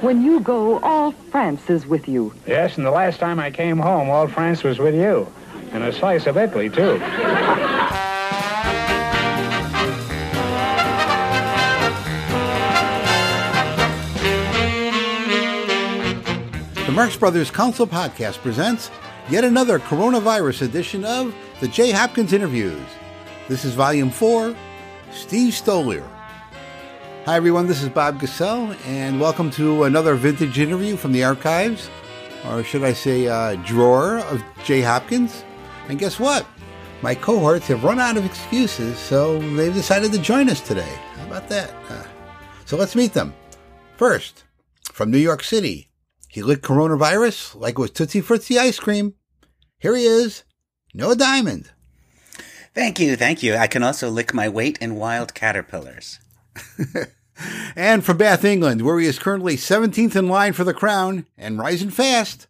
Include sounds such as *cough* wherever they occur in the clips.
When you go, all France is with you. Yes, and the last time I came home, all France was with you. And a slice of Italy, too. The Marx Brothers Council podcast presents yet another coronavirus edition of the Jay Hopkins Interviews. This is Volume 4, Steve Stoliar. Hi, everyone, this is Bob Gassell, and welcome to another vintage interview from the archives, or should I say, uh, drawer of Jay Hopkins. And guess what? My cohorts have run out of excuses, so they've decided to join us today. How about that? Uh, so let's meet them. First, from New York City, he licked coronavirus like it was Tootsie Frutti ice cream. Here he is, Noah Diamond. Thank you, thank you. I can also lick my weight in wild caterpillars. *laughs* and from Bath, England, where he is currently 17th in line for the crown and rising fast,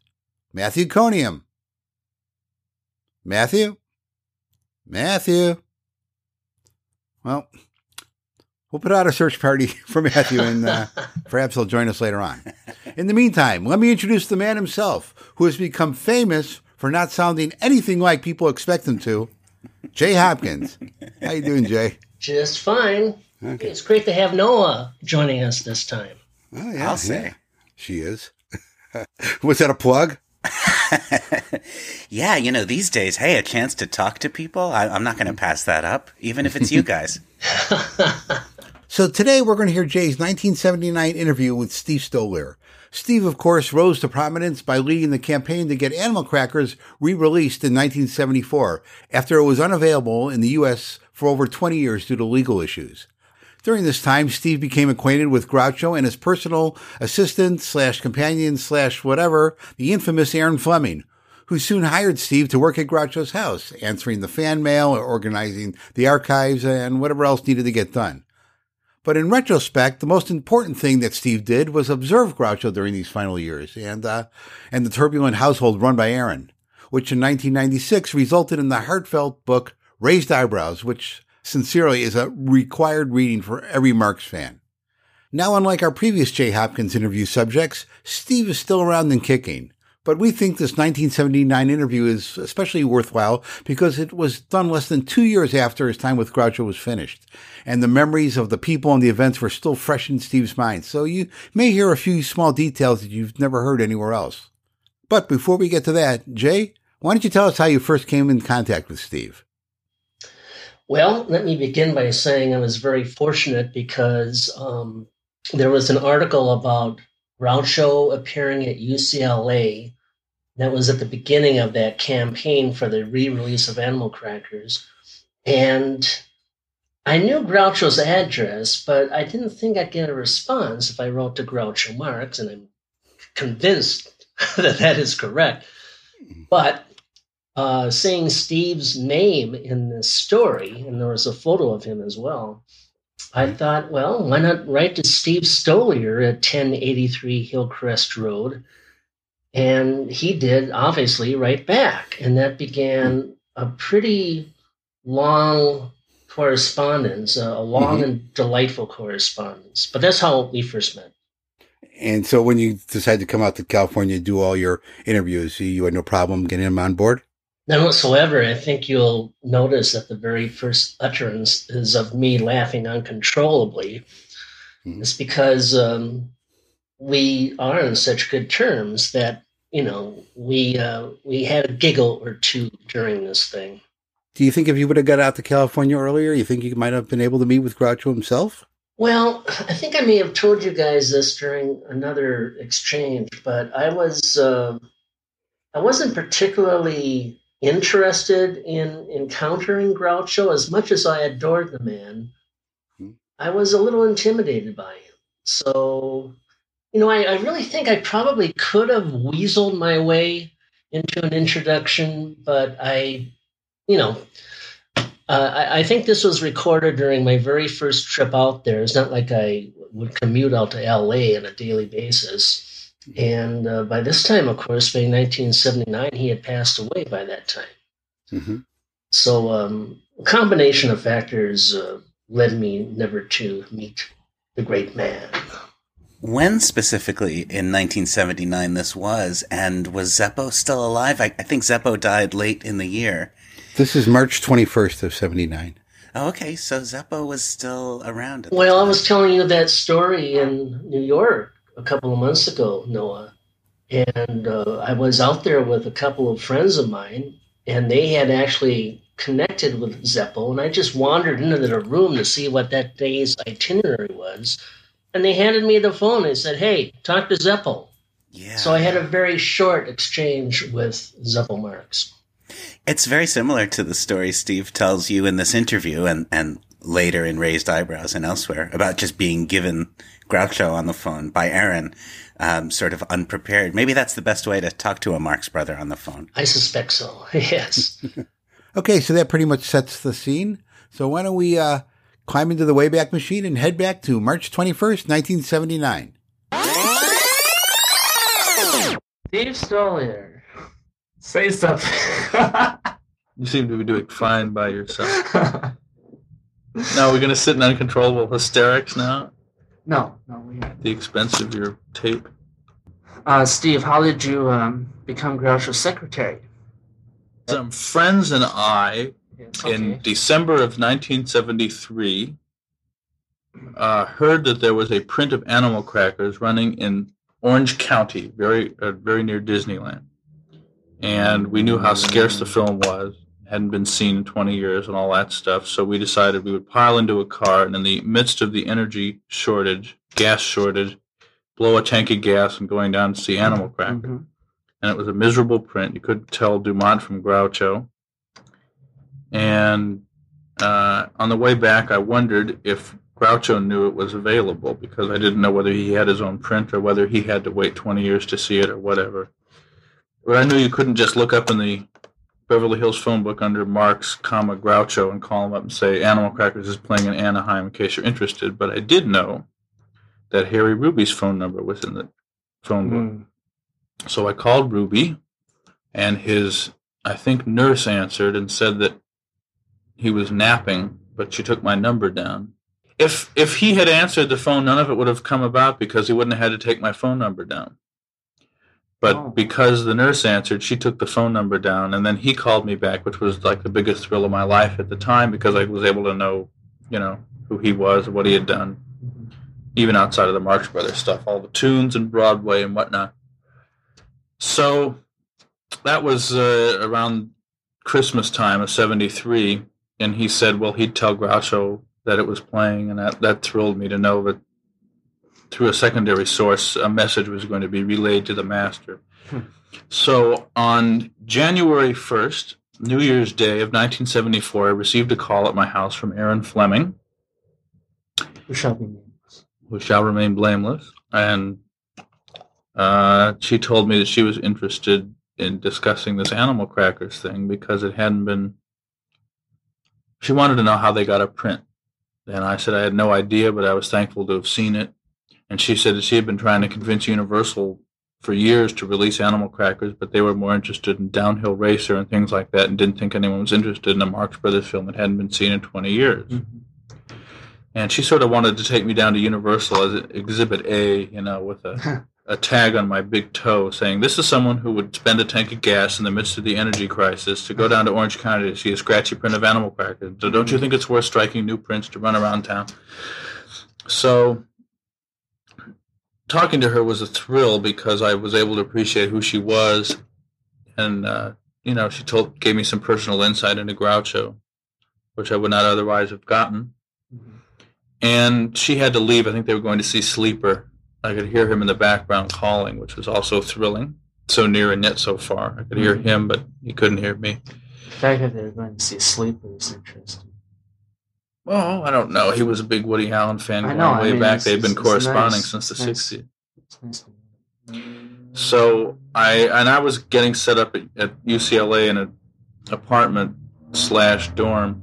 Matthew Coniam. Matthew? Matthew? Well, we'll put out a search party *laughs* for Matthew and uh, *laughs* perhaps he'll join us later on. In the meantime, let me introduce the man himself who has become famous for not sounding anything like people expect him to, Jay Hopkins. How you doing, Jay? Just fine. Okay. It's great to have Noah joining us this time. Oh, yeah. I'll say. She is. *laughs* Was that a plug? *laughs* yeah, you know, these days, hey, a chance to talk to people, I, am not going to pass that up, even if it's you guys. *laughs* so today we're going to hear Jay's 1979 interview with Steve Stoliar. Steve, of course, rose to prominence by leading the campaign to get Animal Crackers re-released in 1974 after it was unavailable in the U.S. for over 20 years due to legal issues. During this time, Steve became acquainted with Groucho and his personal assistant slash companion slash whatever, the infamous Erin Fleming, who soon hired Steve to work at Groucho's house, answering the fan mail, organizing the archives, and whatever else needed to get done. But in retrospect, the most important thing that Steve did was observe Groucho during these final years and, uh, and the turbulent household run by Erin, which in 1996 resulted in the heartfelt book Raised Eyebrows, which sincerely is a required reading for every Marx fan. Now, unlike our previous Jay Hopkins interview subjects, Steve is still around and kicking. But we think this 1979 interview is especially worthwhile because it was done less than two years after his time with Groucho was finished. And the memories of the people and the events were still fresh in Steve's mind. So you may hear a few small details that you've never heard anywhere else. But before we get to that, Jay, why don't you tell us how you first came in contact with Steve? Well, let me begin by saying I was very fortunate because um, there was an article about Groucho appearing at UCLA. That was at the beginning of that campaign for the re release of Animal Crackers. And I knew Groucho's address, but I didn't think I'd get a response if I wrote to Groucho Marx, and I'm convinced *laughs* that that is correct. But uh, seeing Steve's name in this story, and there was a photo of him as well, I mm-hmm. thought, well, why not write to Steve Stoliar at 1083 Hillcrest Road? And he did, obviously, write back. And that began a pretty long correspondence, a long mm-hmm. and delightful correspondence. But that's how we first met. And so when you decided to come out to California to do all your interviews, you had no problem getting him on board? None whatsoever. I think you'll notice that the very first utterance is of me laughing uncontrollably. Mm-hmm. It's because um, we are on such good terms that you know we uh, we had a giggle or two during this thing. Do you think if you would have got out to California earlier, you think you might have been able to meet with Groucho himself? Well, I think I may have told you guys this during another exchange, but I was uh, I wasn't particularly interested in encountering Groucho as much as I adored the man. Hmm. I was a little intimidated by him. So, you know, I, I really think I probably could have weaseled my way into an introduction, but I, you know, uh, I, I, think this was recorded during my very first trip out there. It's not like I would commute out to LA on a daily basis. And uh, by this time, of course, by 1979, he had passed away by that time. Mm-hmm. So um, a combination of factors uh, led me never to meet the great man. when specifically in 1979 this was, and was Zeppo still alive? I, I think Zeppo died late in the year. This is March 21st of 79. Oh, okay, so Zeppo was still around. at the Well, I was telling you that story in New York a couple of months ago, Noah. And uh, I was out there with a couple of friends of mine, and they had actually connected with Zeppo. And I just wandered into their room to see what that day's itinerary was. And they handed me the phone. and said, Hey, talk to Zeppo. Yeah. So I had a very short exchange with Zeppo Marx. It's very similar to the story Steve tells you in this interview and, and later in Raised Eyebrows and elsewhere about just being given Groucho on the phone by Erin, um, sort of unprepared. Maybe that's the best way to talk to a Marx brother on the phone. I suspect so. *laughs* yes. *laughs* Okay, so that pretty much sets the scene. So why don't we uh, climb into the Wayback Machine and head back to March 21st, 1979. Steve Stoliar. Say something. *laughs* You seem to be doing fine by yourself. Now we're going to sit in uncontrollable hysterics now no, no, we had. the expense of your tape. Uh, Steve, how did you um, become Groucho's secretary? Some friends and I, Yes, in. December of 1973, uh, heard that there was a print of Animal Crackers running in Orange County, very uh, very near Disneyland, and we knew how scarce the film was. Hadn't been seen in 20 years and all that stuff. So we decided we would pile into a car and in the midst of the energy shortage, gas shortage, blow a tank of gas and going down to see Animal Crackers Mhm. and it was a miserable print. You couldn't tell Dumont from Groucho. And uh, on the way back, I wondered if Groucho knew it was available because I didn't know whether he had his own print or whether he had to wait 20 years to see it or whatever. But I knew you couldn't just look up in the Beverly Hills phone book under Marx, comma Groucho, and call him up and say Animal Crackers is playing in Anaheim in case you're interested. But I did know that Harry Ruby's phone number was in the phone book. Mm. So I called Ruby, and his, I think, nurse answered and said that he was napping, but she took my number down. If if he had answered the phone, none of it would have come about because he wouldn't have had to take my phone number down. But Oh. because the nurse answered, she took the phone number down, and then he called me back, which was like the biggest thrill of my life at the time because I was able to know, you know, who he was, what he had done, even outside of the Marx Brothers stuff, all the tunes and Broadway and whatnot. So that was uh, around Christmas time of '73, and he said, "Well, he'd tell Groucho that it was playing," and that that thrilled me to know that through a secondary source, a message was going to be relayed to the master. So on January 1st, New Year's Day of 1974, I received a call at my house from Erin Fleming, Who shall be named? who shall remain blameless. And uh, she told me that she was interested in discussing this animal crackers thing because it hadn't been. She wanted to know how they got a print. And I said I had no idea, but I was thankful to have seen it. And she said that she had been trying to convince Universal for years to release Animal Crackers, but they were more interested in Downhill Racer and things like that and didn't think anyone was interested in a Marx Brothers film that hadn't been seen in 20 years mm-hmm. and she sort of wanted to take me down to Universal as Exhibit A, you know, with a, *laughs* a tag on my big toe saying, This is someone who would spend a tank of gas in the midst of the energy crisis to go down to Orange County to see a scratchy print of Animal Crackers. So don't you mm-hmm. think it's worth striking new prints to run around town? So talking to her was a thrill because I was able to appreciate who she was. And, uh, you know, she told gave me some personal insight into Groucho, which I would not otherwise have gotten and she had to leave. I think they were going to see Sleeper. I could hear him in the background calling, which was also thrilling. So near and yet so far. I could hear him, but he couldn't hear me. The fact that they were going to see Sleeper is interesting. Well, I don't know. He was a big Woody Allen fan I know, I way mean, back. They've been corresponding nice. since the Nice. 60s. Nice So I and I was getting set up at, at UCLA in an apartment slash dorm,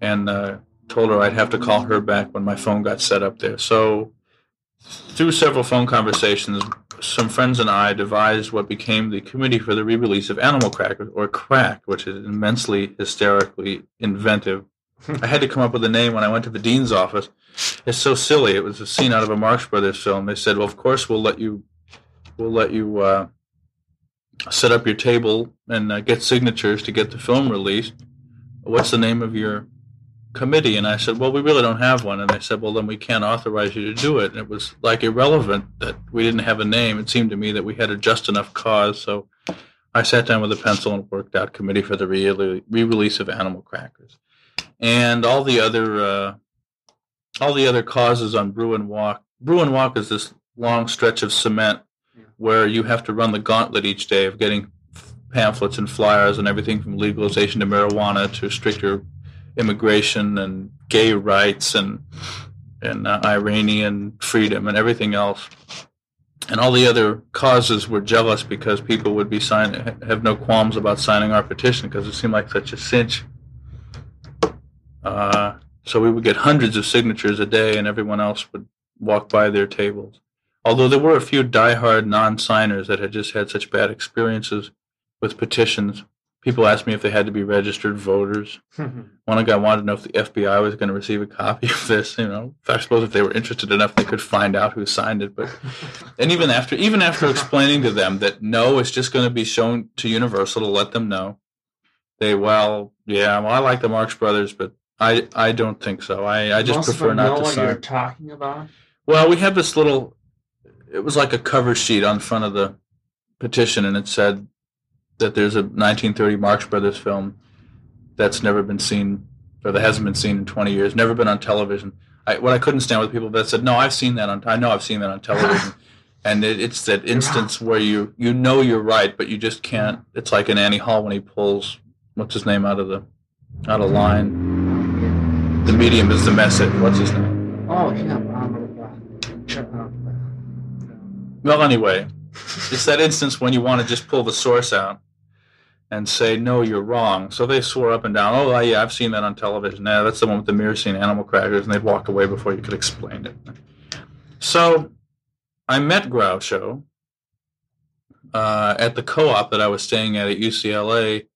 and uh, told her I'd have to call her back when my phone got set up there. So through several phone conversations, some friends and I devised what became the Committee for the Re-Release of Animal Crackers, or CRACK, which is immensely hysterically inventive. I had to come up with a name when I went to the dean's office, it's so silly. It was a scene out of a Marx Brothers film. They said, "Well, of course we'll let you, we'll let you uh, set up your table and uh, get signatures to get the film released. What's the name of your committee?" And I said, "Well, we really don't have one." And they said, "Well, then we can't authorize you to do it." And it was like irrelevant that we didn't have a name. It seemed to me that we had a just enough cause. So I sat down with a pencil and worked out committee for the re-release of Animal Crackers, and all the other. Uh, all the other causes on Bruin Walk. Bruin Walk is this long stretch of cement where you have to run the gauntlet each day of getting pamphlets and flyers and everything from legalization to marijuana to stricter immigration and gay rights and and uh, Iranian freedom and everything else. And all the other causes were jealous because people would be sign have no qualms about signing our petition because it seemed like such a cinch. Uh, so we would get hundreds of signatures a day, and everyone else would walk by their tables. Although there were a few die-hard non-signers that had just had such bad experiences with petitions. People asked me if they had to be registered voters. *laughs* One guy wanted to know if the FBI was going to receive a copy of this. You know, I suppose if they were interested enough, they could find out who signed it. But *laughs* and even after, even after explaining to them that no, it's just going to be shown to Universal to let them know, they well, yeah, well, I like the Marx Brothers, but I I don't think so. I, I just Most prefer know not to what sign. you're talking about. Well, we have this little. It was like a cover sheet on front of the petition, and it said that there's a 1930 Marx Brothers film that's never been seen, or that hasn't been seen in 20 years, never been on television. I, what I couldn't stand with people that said, "No, I've seen that on. I know I've seen that on television." *laughs* and it, it's that instance where you you know you're right, but you just can't. It's like in Annie Hall when he pulls what's his name out of the out of line. The medium is the message. What's his name? Oh, yeah. Um, Well, anyway, it's that instance when you want to just pull the source out and say, no, you're wrong. So they swore up and down, oh, yeah, I've seen that on television. Yeah, that's the one with the mirror scene, Animal Crackers, and they'd walk away before you could explain it. So I met Groucho uh, at the co-op that I was staying at at UCLA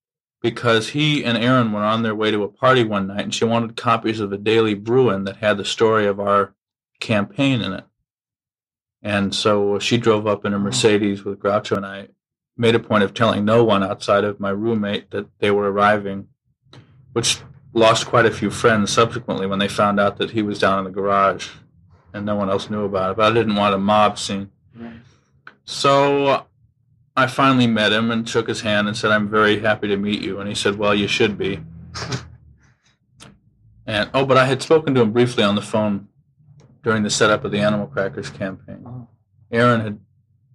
because he and Erin were on their way to a party one night, and she wanted copies of the Daily Bruin that had the story of our campaign in it. And so she drove up in a hmm. Mercedes with Groucho, and I made a point of telling no one outside of my roommate that they were arriving, which lost quite a few friends subsequently when they found out that he was down in the garage and no one else knew about it. But I didn't want a mob scene. Right. So I finally met him and shook his hand and said, I'm very happy to meet you. And he said, Well, you should be. *laughs* and oh, but I had spoken to him briefly on the phone during the setup of the Animal Crackers campaign. Oh. Erin had,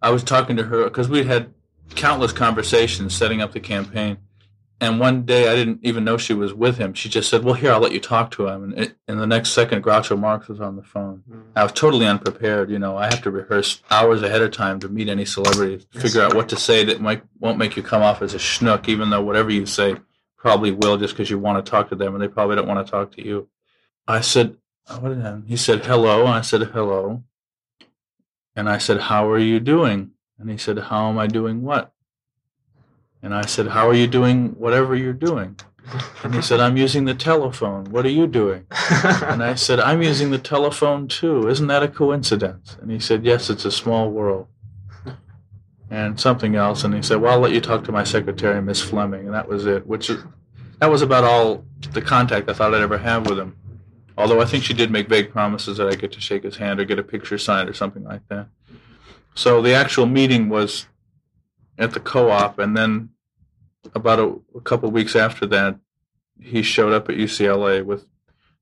I was talking to her because we'd had countless conversations setting up the campaign. And one day I didn't even know she was with him. She just said, Well, here, I'll let you talk to him. And it, in the next second, Groucho Marx was on the phone. Mm-hmm. I was totally unprepared. You know, I have to rehearse hours ahead of time to meet any celebrity, Yes. figure out what to say that might won't make you come off as a schnook, even though whatever you say probably will just because you want to talk to them and they probably don't want to talk to you. I said, oh, what did I, he said, hello. And I said, hello. And I said, how are you doing? And he said, how am I doing what? And I said, how are you doing whatever you're doing? And he said, I'm using the telephone. What are you doing? And I said, I'm using the telephone too. Isn't that a coincidence? And he said, Yes, it's a small world. And something else. And he said, Well, I'll let you talk to my secretary, Miss Fleming. And that was it, which that was about all the contact I thought I'd ever have with him. Although I think she did make vague promises that I get to shake his hand or get a picture signed or something like that. So the actual meeting was at the co op. And then about a, a couple weeks after that, he showed up at UCLA with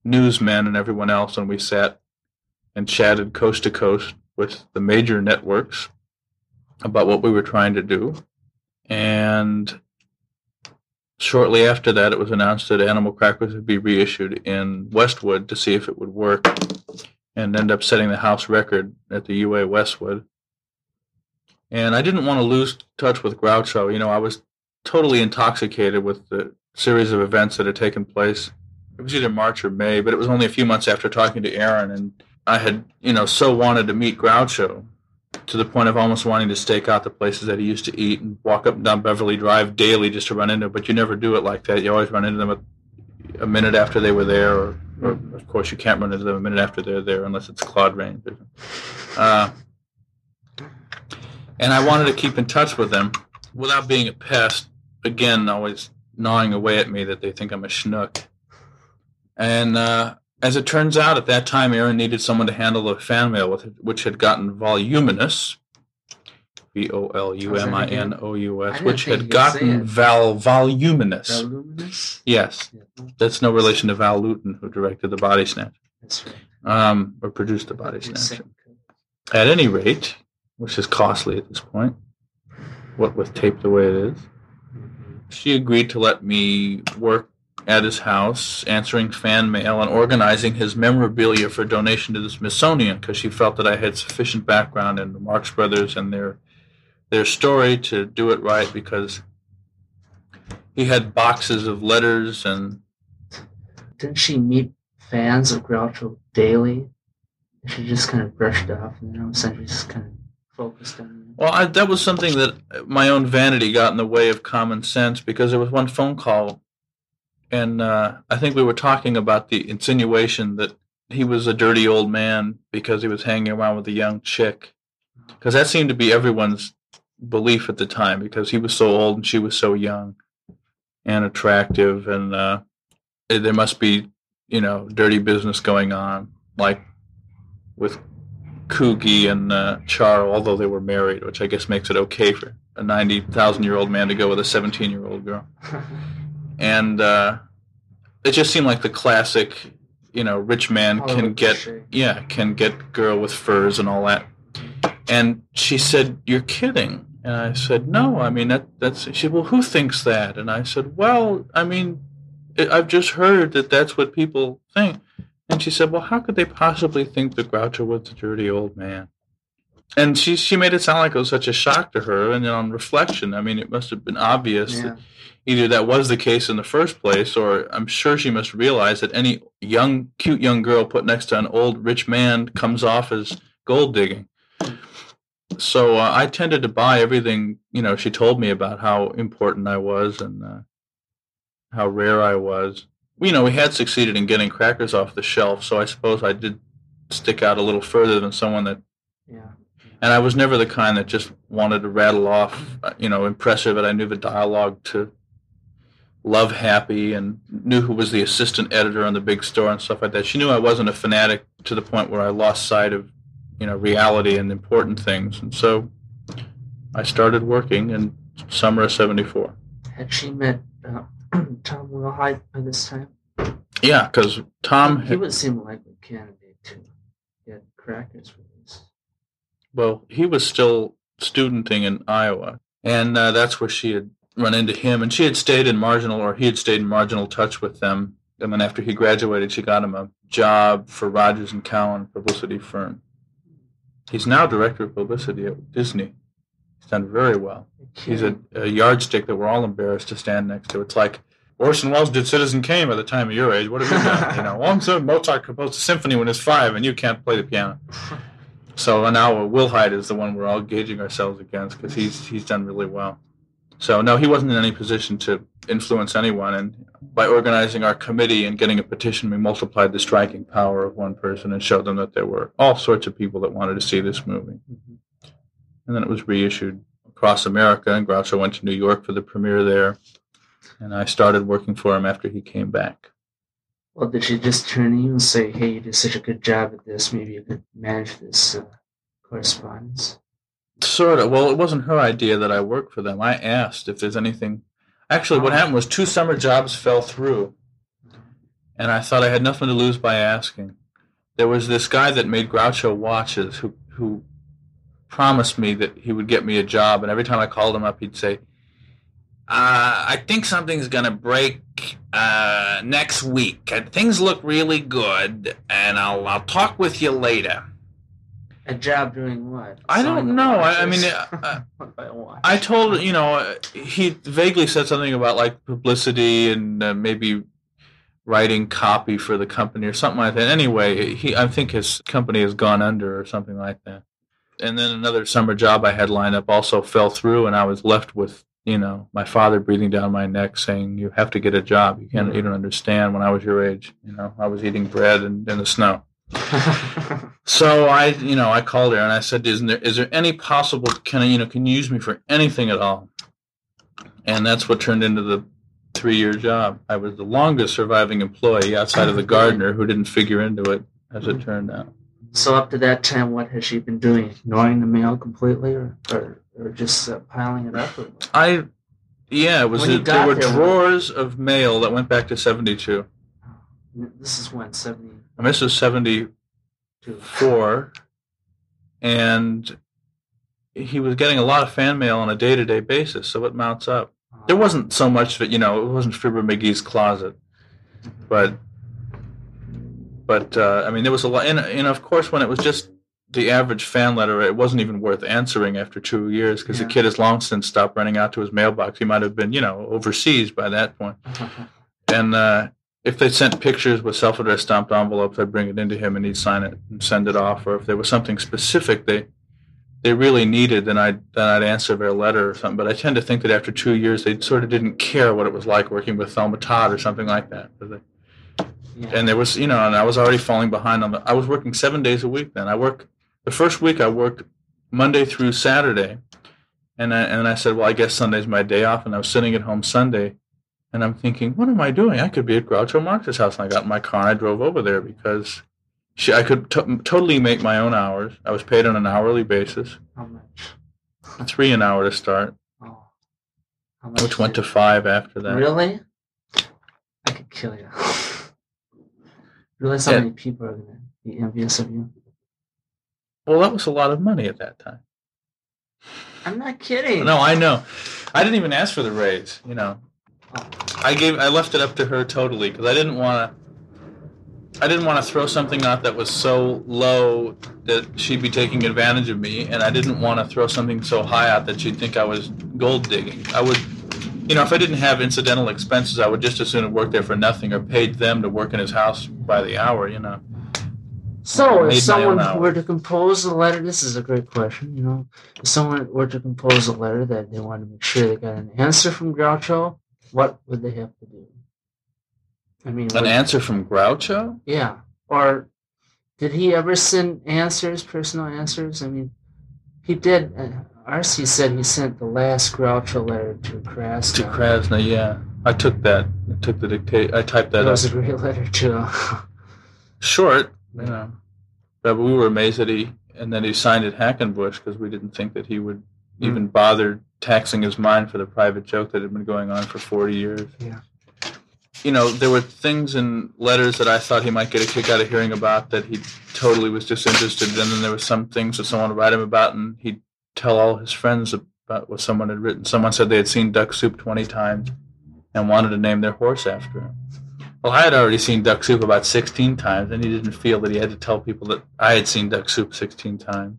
newsmen and everyone else, and we sat and chatted coast to coast with the major networks about what we were trying to do. And shortly after that, it was announced that Animal Crackers would be reissued in Westwood to see if it would work, and end up setting the house record at the UA Westwood. And I didn't want to lose touch with Groucho. You know, I was totally intoxicated with the series of events that had taken place. It was either March or May, but it was only a few months after talking to Erin, and I had, you know, so wanted to meet Groucho to the point of almost wanting to stake out the places that he used to eat and walk up and down Beverly Drive daily just to run into him. But you never do it like that. You always run into them a, minute after they were there or Or, of course, you can't run into them a minute after they're there unless it's Claude Rains. Uh, and I wanted to keep in touch with them without being a pest. Again, always gnawing away at me that they think I'm a schnook. And uh, as it turns out, at that time, Erin needed someone to handle the fan mail, with, which had gotten voluminous, V O L U M I N O U S, which had gotten val voluminous. Voluminous? Yes, that's no relation to Val Lewton, who directed the Body Snatch, that's right. um, or produced the Body Snatch. At any rate, which is costly at this point, what with tape the way it is, she agreed to let me work at his house, answering fan mail and organizing his memorabilia for donation to the Smithsonian because she felt that I had sufficient background in the Marx Brothers and their their story to do it right because he had boxes of letters and Didn't she meet fans of Groucho daily? She just kind of brushed it off, and then all of a sudden she just kind of focused on Well, I, that was something that my own vanity got in the way of common sense because there was one phone call, and uh, I think we were talking about the insinuation that he was a dirty old man because he was hanging around with a young chick. Because that seemed to be everyone's belief at the time because he was so old and she was so young and attractive, and uh, there must be, you know, dirty business going on, like with Coogie and uh, Char, although they were married, which I guess makes it okay for a 90,000 year old man to go with a 17 year old girl. *laughs* And uh, it just seemed like the classic, you know, rich man can get, yeah, can get girl with furs and all that. And she said, You're kidding. And I said, No, I mean, that, that's, she said, Well, who thinks that? And I said, Well, I mean, I've just heard that that's what people think. And she said, Well, how could they possibly think that Groucho was a dirty old man? And she she made it sound like it was such a shock to her. And then on reflection, I mean, it must have been obvious Yeah. that either that was the case in the first place, or I'm sure she must realize that any young, cute young girl put next to an old rich man comes off as gold digging. So uh, I tended to buy everything you know she told me about how important I was and uh, how rare I was. You know, we had succeeded in getting crackers off the shelf, so I suppose I did stick out a little further than someone that Yeah. and I was never the kind that just wanted to rattle off, uh, you know, impressive. But I knew the dialogue to Love Happy and knew who was the assistant editor on the big store and stuff like that. She knew I wasn't a fanatic to the point where I lost sight of, you know, reality and important things. And so I started working in summer of '74. Had she met uh, *clears throat* Tom Wilhite by this time? Yeah, because Tom, he would seem like a candidate to get crackers for this. well, he was still studenting in Iowa, and uh, that's where she had run into him. And she had stayed in marginal, or he had stayed in marginal touch with them. And then after he graduated, she got him a job for Rogers and Cowan publicity firm. He's now director of publicity at Disney. He's done very well. He's a, a yardstick that we're all embarrassed to stand next to. It's like Orson Welles did Citizen Kane by the time of your age. What have you done? you know, well, so Mozart composed a symphony when he was five, and you can't play the piano. So now Wilhite is the one we're all gauging ourselves against because he's he's done really well. So no, he wasn't in any position to influence anyone, and by organizing our committee and getting a petition, we multiplied the striking power of one person and showed them that there were all sorts of people that wanted to see this movie. Mm-hmm. And then it was reissued across America, and Groucho went to New York for the premiere there. And I started working for him after he came back. Well, did she just turn to you and say, "Hey, you did such a good job at this. Maybe you could manage this uh, correspondence"? Sort of. Well, it wasn't her idea that I work for them. I asked if there's anything. Actually, what happened was two summer jobs fell through, and I thought I had nothing to lose by asking. There was this guy that made Groucho watches who who promised me that he would get me a job, and every time I called him up, he'd say, uh, "I think something's gonna break uh, next week. Uh, Things look really good, and I'll I'll talk with you later." A job doing what? I don't know. I, I mean, uh, by a watch? I told you know uh, he vaguely said something about like publicity and uh, maybe writing copy for the company or something like that. Anyway, he I think his company has gone under or something like that. And then another summer job I had lined up also fell through, and I was left with you know, my father breathing down my neck saying, "You have to get a job. You can't. Mm. You don't understand." When I was your age, you know, I was eating bread in, in the snow. *laughs* So I, you know, I called her and I said, "Is there is there any possible? Can I, you know, can you use me for anything at all?" And that's what turned into the three year job. I was the longest surviving employee outside of the gardener who didn't figure into it, as it mm-hmm. turned out. so up to that time, what has she been doing? Ignoring the mail completely, or or, or just uh, piling it up? I, yeah, it was. When you there got were there, drawers of mail that went back to seventy two. This is when seventy And this is seventy two. four, and he was getting a lot of fan mail on a day to day basis, so it mounts up. There wasn't so much that you know, it wasn't Fibber McGee's closet, but but uh, I mean, there was a lot, and, and of course, when it was just the average fan letter, it wasn't even worth answering after two years because Yeah. the kid has long since stopped running out to his mailbox. He might have been, you know, overseas by that point. *laughs* And uh, if they sent pictures with self-addressed stamped envelopes, I'd bring it into him and he'd sign it and send it off. Or if there was something specific they they really needed, then I'd then I'd answer their letter or something. But I tend to think that after two years, they sort of didn't care what it was like working with Thelma Todd or something like that. yeah. And there was, you know, and I was already falling behind on the. I was working seven days a week then. I work the first week I worked Monday through Saturday, and I, and I said, well, I guess Sunday's my day off, and I was sitting at home Sunday, and I'm thinking, what am I doing? I could be at Groucho Marx's house, and I got in my car and I drove over there because she, I could to totally make my own hours. I was paid on an hourly basis, How much? three an hour to start, Oh. How much which went to did- five after that. Really? I could kill you. *laughs* Realize how Yeah. many people are gonna be envious of you? Well, that was a lot of money at that time. I'm not kidding. No, I know. I didn't even ask for the raise. You know, Oh, I gave I left it up to her totally because I didn't want to. I didn't want to throw something out that was so low that she'd be taking advantage of me, and I didn't want to throw something so high out that she'd think I was gold digging. I would, you know, if I didn't have incidental expenses, I would just as soon have worked there for nothing or paid them to work in his house by the hour. You know. So, if someone were to compose a letter, this is a great question. You know, if someone were to compose a letter that they wanted to make sure they got an answer from Groucho, what would they have to do? I mean, An would- answer from Groucho? yeah, or did he ever send answers, personal answers? I mean, he did. Uh, Arce said he sent the last Groucho letter to Krasna. To Krasna, yeah. I took that. I took the dictate. I typed that That was a great letter too. *laughs* short, you know. But we were amazed that he and that he signed at Hackenbush because we didn't think that he would even hmm. bother taxing his mind for the private joke that had been going on for 40 years. Yeah. You know, there were things in letters that I thought he might get a kick out of hearing about that he totally was disinterested in, and then there were some things that someone would write him about, and he'd tell all his friends about what someone had written. Someone said they had seen Duck Soup 20 times and wanted to name their horse after him. Well, I had already seen Duck Soup about 16 times, and he didn't feel that he had to tell people that I had seen Duck Soup 16 times.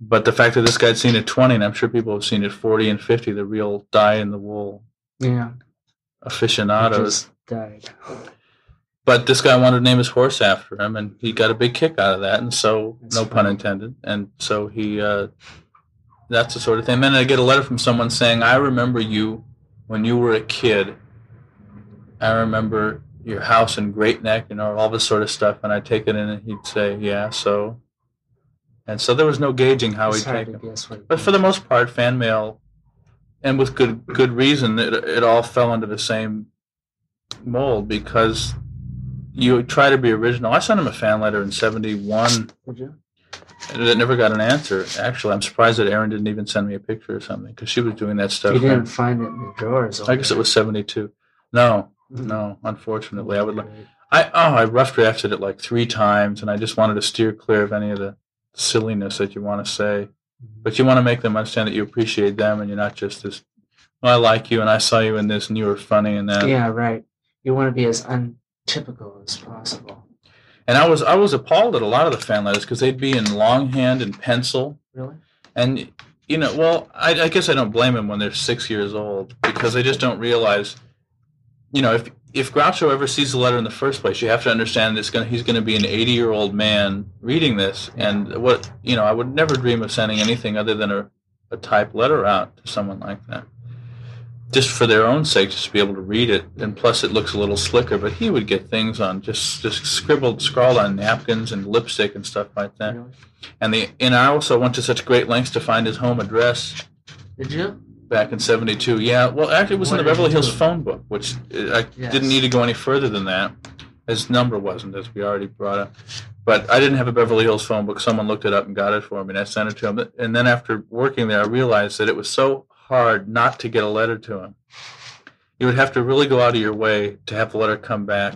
But the fact that this guy had seen it 20, and I'm sure people have seen it 40 and 50, the real die in the wool yeah. Aficionados. died. But this guy wanted to name his horse after him, and he got a big kick out of that, and so, That's no pun intended. And so he, uh, that's the sort of thing. And then I get a letter from someone saying, I remember you when you were a kid. I remember your house in Great Neck, you know, all this sort of stuff. And I'd take it in, and he'd say, Yeah, so. And so there was no gauging how It's he'd take it. But for the most part, fan mail, and with good good reason, it, it all fell into the same mold because you try to be original. I sent him a fan letter in '71 Would you? that never got an answer. Actually, I'm surprised that Erin didn't even send me a picture or something because she was doing that stuff. You didn't find it in the drawers. I guess it was '72. No. No. Unfortunately, I would. Like, I oh, I rough drafted it like three times, and I just wanted to steer clear of any of the silliness that you want to say. Mm-hmm. But you want to make them understand that you appreciate them, and you're not just this. Well, I like you, and I saw you in this, and you were funny, and that. Yeah, right. You want to be as untypical as possible. And I was I was appalled at a lot of the fan letters because they'd be in longhand and pencil, Really? and you know, well, I, I guess I don't blame them when they're six years old because they just don't realize. You know, if if Groucho ever sees the letter in the first place, you have to understand it's going he's going to be an 80 year old man reading this, and what you know, I would never dream of sending anything other than a a type letter out to someone like that. Just for their own sake, just to be able to read it, and plus it looks a little slicker. But he would get things on just just scribbled, scrawled on napkins and lipstick and stuff like that. Really? And the and I also went to such great lengths to find his home address Did you? Back in '72. Yeah, well, actually, it was in the did he Beverly Hills do? phone book, which uh, I Yes. didn't need to go any further than that. His number wasn't, as we already brought up. But I didn't have a Beverly Hills phone book. Someone looked it up and got it for me, and I sent it to him. And then after working there, I realized that it was so hard not to get a letter to him. You would have to really go out of your way to have the letter come back.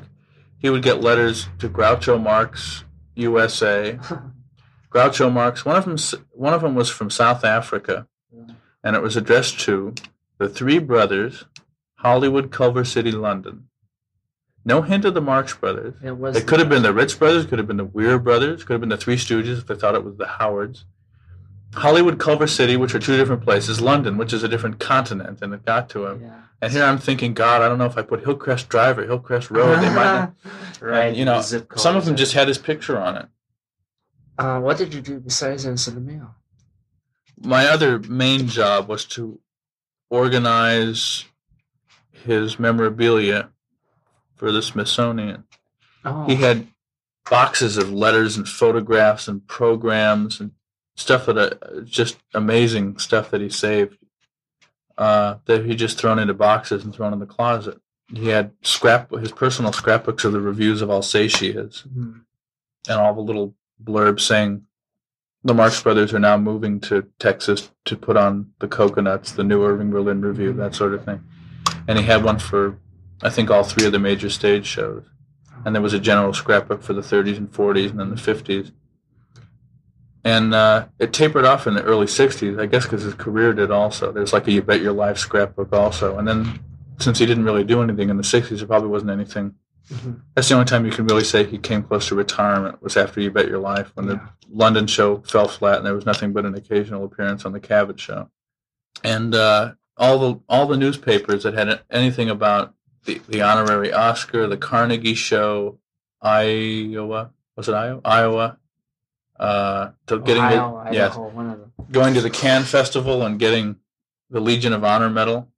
He would get letters to Groucho Marx, USA, *laughs* Groucho Marx. One of them, one of them was from South Africa, and it was addressed to the three brothers, Hollywood, Culver City, London. No hint of the Marx brothers. It was. It could have been the Ritz brothers, could have been the Wiere brothers, could have been the Three Stooges if they thought it was the Howards. Hollywood, Culver City, which are two different places. London, which is a different continent, and it got to him. Yeah. And here I'm thinking, God, I don't know if I put Hillcrest Drive or Hillcrest Road, they might not. *laughs* right. And, you know, some of them just had his picture on it. Uh, what did you do besides answer the mail? My other main job was to organize his memorabilia for the Smithsonian. Oh, He had boxes of letters and photographs and programs and stuff that uh, just amazing stuff that he saved uh, that he just thrown into boxes and thrown in the closet. He had scrap his personal scrapbooks of the reviews of I'll Say She Is Mhm. and all the little blurbs saying the Marx Brothers are now moving to Texas to put on the Cocoanuts, the new Irving Berlin Review, that sort of thing. And he had one for, I think, all three of the major stage shows. And there was a general scrapbook for the 30s and 40s and then the 50s. And uh, it tapered off in the early 60s, I guess because his career did also. There's like a You Bet Your Life scrapbook also. And then since he didn't really do anything in the 60s, there probably wasn't anything Mhm. that's the only time you can really say he came close to retirement was after You Bet Your Life when Yeah. the London show fell flat and there was nothing but an occasional appearance on the Cavett show. And uh, all the all the newspapers that had anything about the, the honorary Oscar, the Carnegie show, Iowa was it Iowa? Iowa. Uh, to getting Ohio, the, yes, Idaho, one of them. going to the Cannes Festival and getting the Legion of Honor medal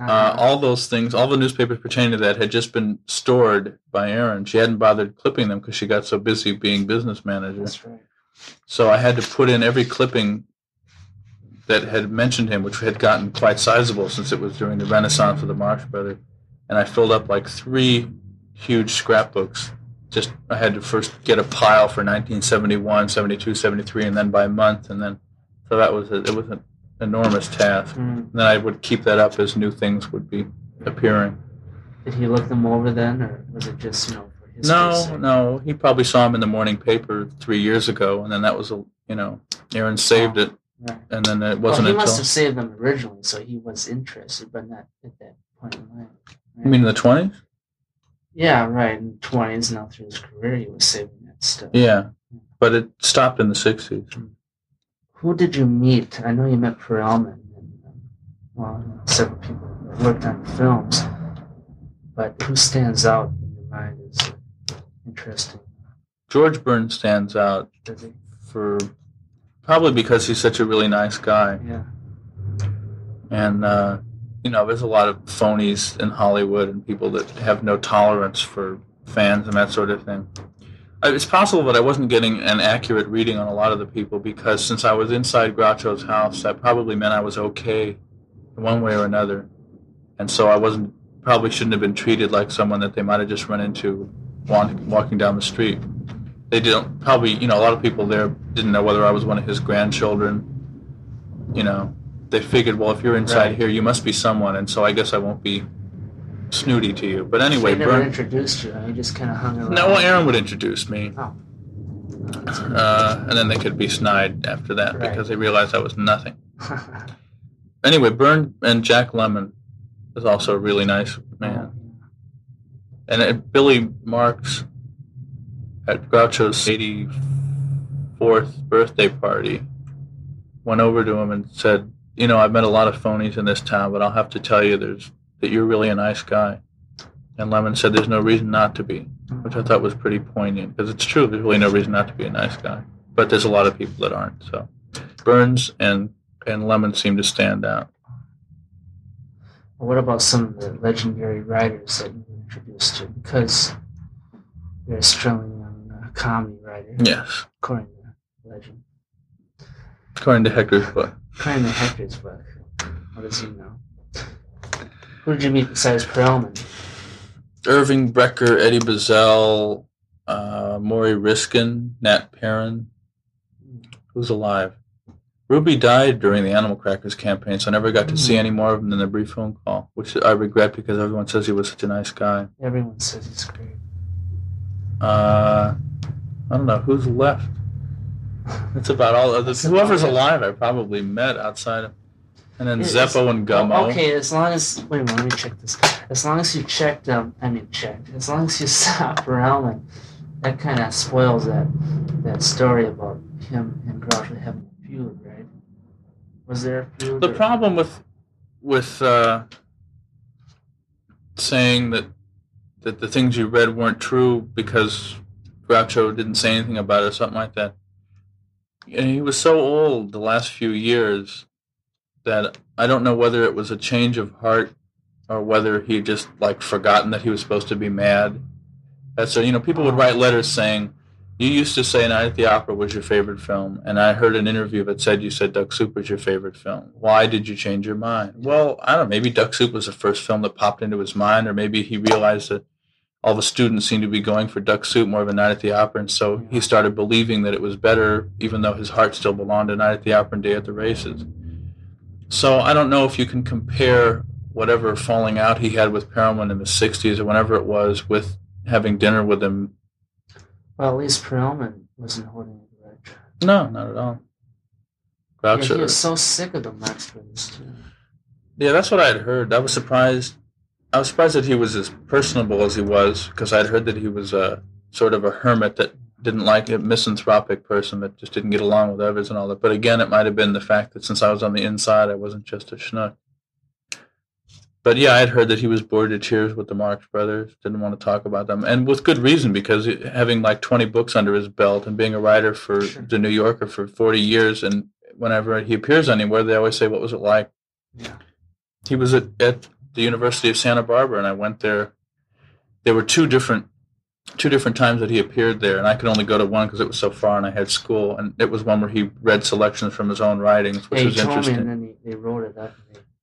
uh, Uh-huh. all those things, all the newspapers pertaining to that had just been stored by Erin. She hadn't bothered clipping them because she got so busy being business manager. That's right. So I had to put in every clipping that had mentioned him, which had gotten quite sizable since it was during the Renaissance of the Marx Brothers. And I filled up like three huge scrapbooks. Just I had to first get a pile for 1971, 72, 73, and then by month, and then so that was a, it was an enormous task. Mm. And then I would keep that up as new things would be appearing. Did he look them over then, or was it just you know for his No, no, he probably saw him in the morning paper three years ago, and then that was a you know, Erin saved it, Right. and then it wasn't he until must have saved them originally, so he was interested, but not at that point in life. right? you mean in the twenties? yeah, right. In the twenties, now through his career, he was saving that stuff. Yeah, but it stopped in the sixties. Who did you meet? I know you met Perelman and um, well, several people that worked on films, but who stands out in your mind as interesting? George Burns stands out for probably because he's such a really nice guy, Yeah. and uh, you know, there's a lot of phonies in Hollywood and people that have no tolerance for fans and that sort of thing. Uh, It's possible that I wasn't getting an accurate reading on a lot of the people because since I was inside Groucho's house, that probably meant I was okay in one way or another, and so I wasn't probably shouldn't have been treated like someone that they might have just run into walking down the street. They didn't probably, you know, a lot of people there didn't know whether I was one of his grandchildren. You know, they figured, well, if you're inside Right. here, you must be someone, and so I guess I won't be snooty to you. But anyway, they never Burn. introduced you. He just kind of hung around. No, well, Erin would introduce me, Oh. Oh, uh, and then they could be snide after that Right. because they realized I was nothing. *laughs* Anyway, Byrne and Jack Lemmon is also a really nice man. And at Billy Marx at Groucho's 84th birthday party went over to him and said, "You know, I've met a lot of phonies in this town, but I'll have to tell you, there's that you're really a nice guy." And Lemmon said, "There's no reason not to be," which I thought was pretty poignant because it's true. There's really no reason not to be a nice guy, but there's a lot of people that aren't. So, Burns and and Lemmon seem to stand out. What about some of the legendary writers that you were introduced to? Because you're a Australian uh, comedy writer, Yes, according to legend. according to Hector's book. According to Hector's book, what does he know? Who did you meet besides Perelman? Irving Brecher, Eddie Buzzell, uh, Morrie Ryskind, Nat Perrin. Who's alive? Ruby died during the Animal Crackers campaign, so I never got to see any more of him than a brief phone call, which I regret because everyone says he was such a nice guy. Everyone says he's great. Uh, I don't know who's left. That's about all. Other, That's *laughs* whoever's alive, I probably met outside of, and then It's- Zeppo and Gummo. Okay, as long as wait minute, let me check this. As long as you checked, um, I mean checked. As long as you *laughs* saw Perelman, that kind of spoils that that story about him and Groucho having a feud, right? Was there a feud? The or- problem with with uh, saying that that the things you read weren't true because Groucho didn't say anything about it or something like that. And he was so old the last few years that I don't know whether it was a change of heart or whether he just like forgotten that he was supposed to be mad. That's so you know people would write letters saying you used to say Night at the Opera was your favorite film, and I heard an interview that said you said Duck Soup was your favorite film. Why did you change your mind? Well, I don't know. Maybe Duck Soup was the first film that popped into his mind, or maybe he realized that all the students seemed to be going for Duck Soup more than Night at the Opera, and so he started believing that it was better, even though his heart still belonged to Night at the Opera and Day at the Races. So I don't know if you can compare whatever falling out he had with Perelman in the '60s or whenever it was with having dinner with him. Well, at least Perelman wasn't holding a grudge. No, not at all. Yeah, Groucho. he was so sick of the Brothers too. Yeah, that's what I had heard. I was surprised. I was surprised that he was as personable as he was because I'd heard that he was a sort of a hermit that didn't like a misanthropic person that just didn't get along with others and all that. But again, it might have been the fact that since I was on the inside, I wasn't just a schnook. But yeah, I had heard that he was bored to tears with the Marx Brothers, didn't want to talk about them, and with good reason because having like 20 books under his belt and being a writer for Sure. the New Yorker for 40 years, and whenever he appears anywhere, they always say, "What was it like?" Yeah. he was at, at the University of Santa Barbara, and I went there. There were two different two different times that he appeared there, and I could only go to one because it was so far, and I had school. And it was one where he read selections from his own writings, which Yeah, was interesting. and then he, they wrote it. And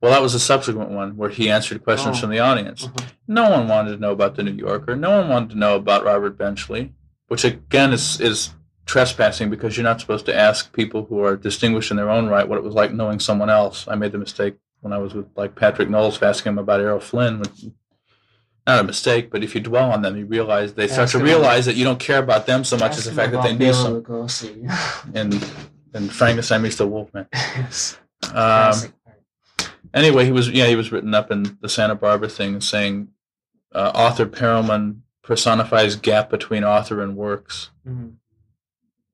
Well, that was a subsequent one where he answered questions Oh. from the audience. Uh-huh. No one wanted to know about the New Yorker. No one wanted to know about Robert Benchley, which again is is trespassing because you're not supposed to ask people who are distinguished in their own right what it was like knowing someone else. I made the mistake when I was with like Patric Knowles asking him about Errol Flynn. Which, not a mistake, but if you dwell on them, you realize they start to realize that you don't care about them so much as the fact that they Bela some. *laughs* And and Frankenstein meets the Wolfman. yes. Um, anyway, he was yeah he was written up in the Santa Barbara thing, saying uh, author Perelman personifies gap between author and works, Mhm.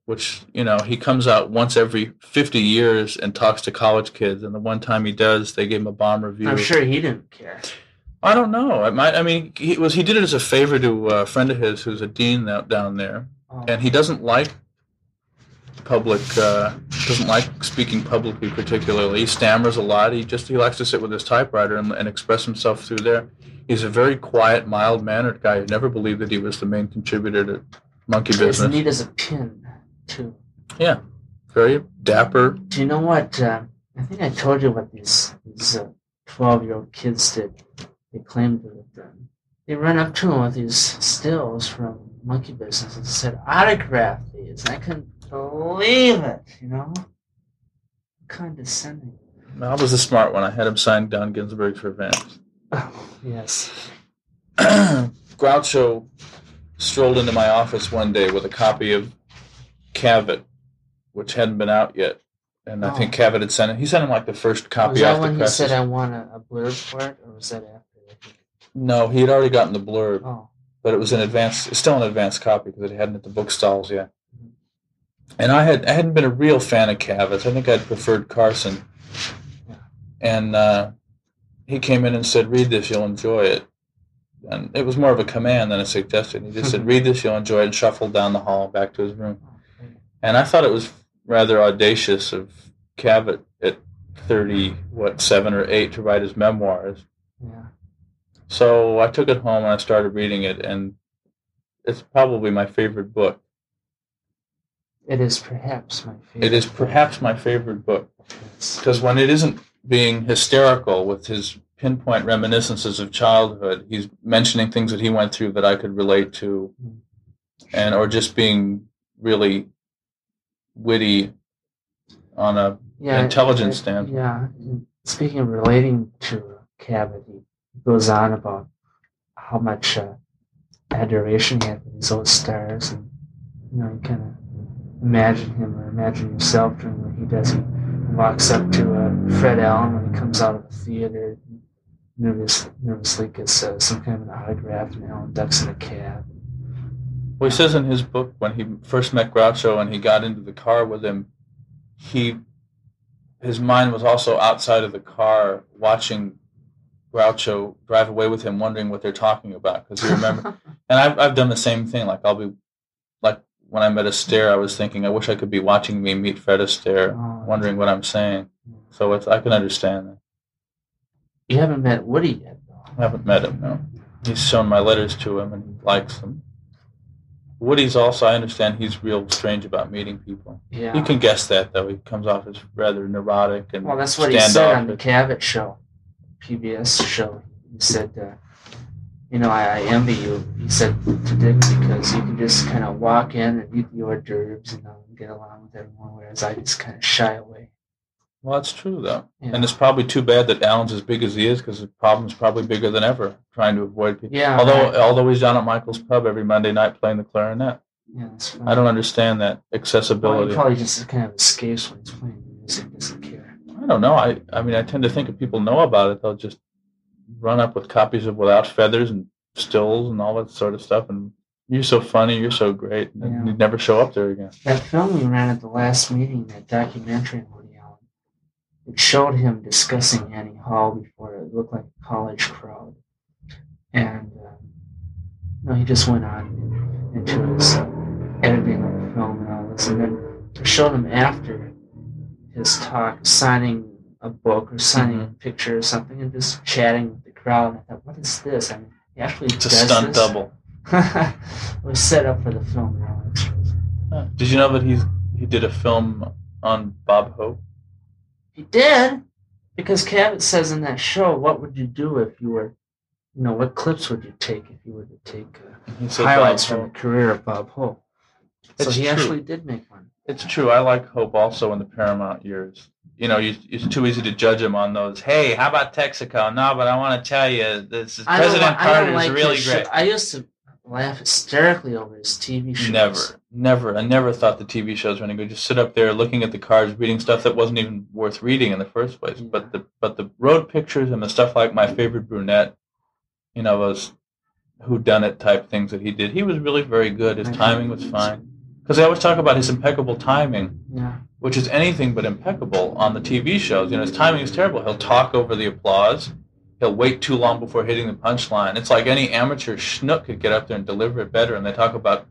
which you know he comes out once every fifty years and talks to college kids, and the one time he does, they gave him a bomb review. I'm sure he didn't care. I don't know. It might. I mean, he was he did it as a favor to a friend of his who's a dean out down there, Oh. and he doesn't like public uh, doesn't like speaking publicly particularly he stammers a lot he just he likes to sit with his typewriter and, and express himself through there he's a very quiet mild mannered guy who never believed that he was the main contributor to monkey as business neat as a pin, too. Yeah, very dapper Do you know what? Uh, I think I told you what these these twelve year old kids did. They claimed that uh, they ran up to him with these stills from Monkey Business and said, "Autograph these." I couldn't believe it. You know, condescending. I was a smart one I had him sign Dawn Ginsbergh's Revenge Oh, yes. *clears throat* Groucho strolled into my office one day with a copy of Cavett, which hadn't been out yet. And I think Oh. Cavett had sent it. He sent him like the first copy was that off when he said, "I want a, a blurb for it," or was that after? I think? No, he had already gotten the blurb, Oh, but it was an advance. It's still an advance copy because it hadn't hit the book stalls yet. And I had I hadn't been a real fan of Cavett. I think I'd preferred Carson. And uh, he came in and said, "Read this, you'll enjoy it." And it was more of a command than a suggestion. He just said, *laughs* "Read this, you'll enjoy it," and shuffled down the hall back to his room. oh. And I thought it was rather audacious of Cavett at thirty, what seven or eight to write his memoirs. Yeah. So I took it home and I started reading it, and it's probably my favorite book. It is perhaps my favorite. It is perhaps my favorite book because when it isn't being hysterical with his pinpoint reminiscences of childhood, he's mentioning things that he went through that I could relate to, mm. and or just being really witty on a yeah, intelligence it- standpoint. Yeah. Speaking of relating to he goes on about how much uh, adoration he had for these old stars, and you know, you kind of imagine him or imagine yourself doing what he does. He walks up to uh, Fred Allen when he comes out of the theater, nervous, nervously gets uh, some kind of an autograph, and Allen ducks in a cab. Well, he says in his book when he first met Groucho and he got into the car with him, he his mind was also outside of the car, watching Groucho drive away with him, wondering what they're talking about because he remember. *laughs* and I've I've done the same thing. Like I'll be like when I met Astaire, I was thinking, I wish I could be watching me meet Fred Astaire, Oh. wondering what I'm saying. Mm. So it's I can understand that. You haven't met Woody yet, though. I haven't met him, no. He's shown my letters to him and he likes them. Woody's also, I understand he's real strange about meeting people. Yeah. You can guess that, though. He comes off as rather neurotic and Well, that's what he said on the. Cavett show, PBS show. He said, uh, "You know, I, I envy you." He said to Dick because you can just kind of walk in and eat the hors d'oeuvres and uh, get along with everyone, whereas I just kind of shy away. Well, that's true, though. Yeah. And it's probably too bad that Allen's as big as he is because the problem's probably bigger than ever trying to avoid people. Yeah, Although, right. although he's down at Michael's pub every Monday night playing the clarinet. Yeah, that's. I don't understand that Well, accessibility. he probably just kind of escapes when he's playing music. I don't know. I, I mean, I tend to think if people know about it, they'll just run up with copies of Without Feathers and stills and all that sort of stuff. And you're so funny, you're so great, and Yeah. you'd never show up there again. That film we ran at the last meeting, that documentary on Woody Allen, it showed him discussing Annie Hall before it looked like a college crowd. And, uh, no, he just went on into his editing of the film and all this. And then it showed him after his talk signing a book or signing a picture or something and just chatting with the crowd. And I thought, what is this? I mean, he actually It's a stunt this? double. *laughs* it was set up for the film. You know, it's- Huh. Did you know that he's he did a film on Bob Hope? He did, because Cavett says in that show, "What would you do if you were, you know, what clips would you take if you were to take uh, highlights Bob from Hope. the career of Bob Hope?" So he true. actually did make one. It's true. I like Hope also in the Paramount years. You know, you, it's too easy to judge him on those. Hey, how about Texaco? No, but I want to tell you, this is President li- I don't Carter is really great. show- I used to laugh hysterically over his TV shows. Never, never. I never thought the TV shows were any good. Just sit up there looking at the cards, reading stuff that wasn't even worth reading in the first place. But the but the road pictures and the stuff like my favorite brunette, you know, those who done it type things that he did. He was really very good. His timing was fine. Because they always talk about his impeccable timing, Yeah, which is anything but impeccable on the TV shows. You know, his timing is terrible. He'll talk over the applause. He'll wait too long before hitting the punchline. It's like any amateur schnook could get up there and deliver it better. And they talk about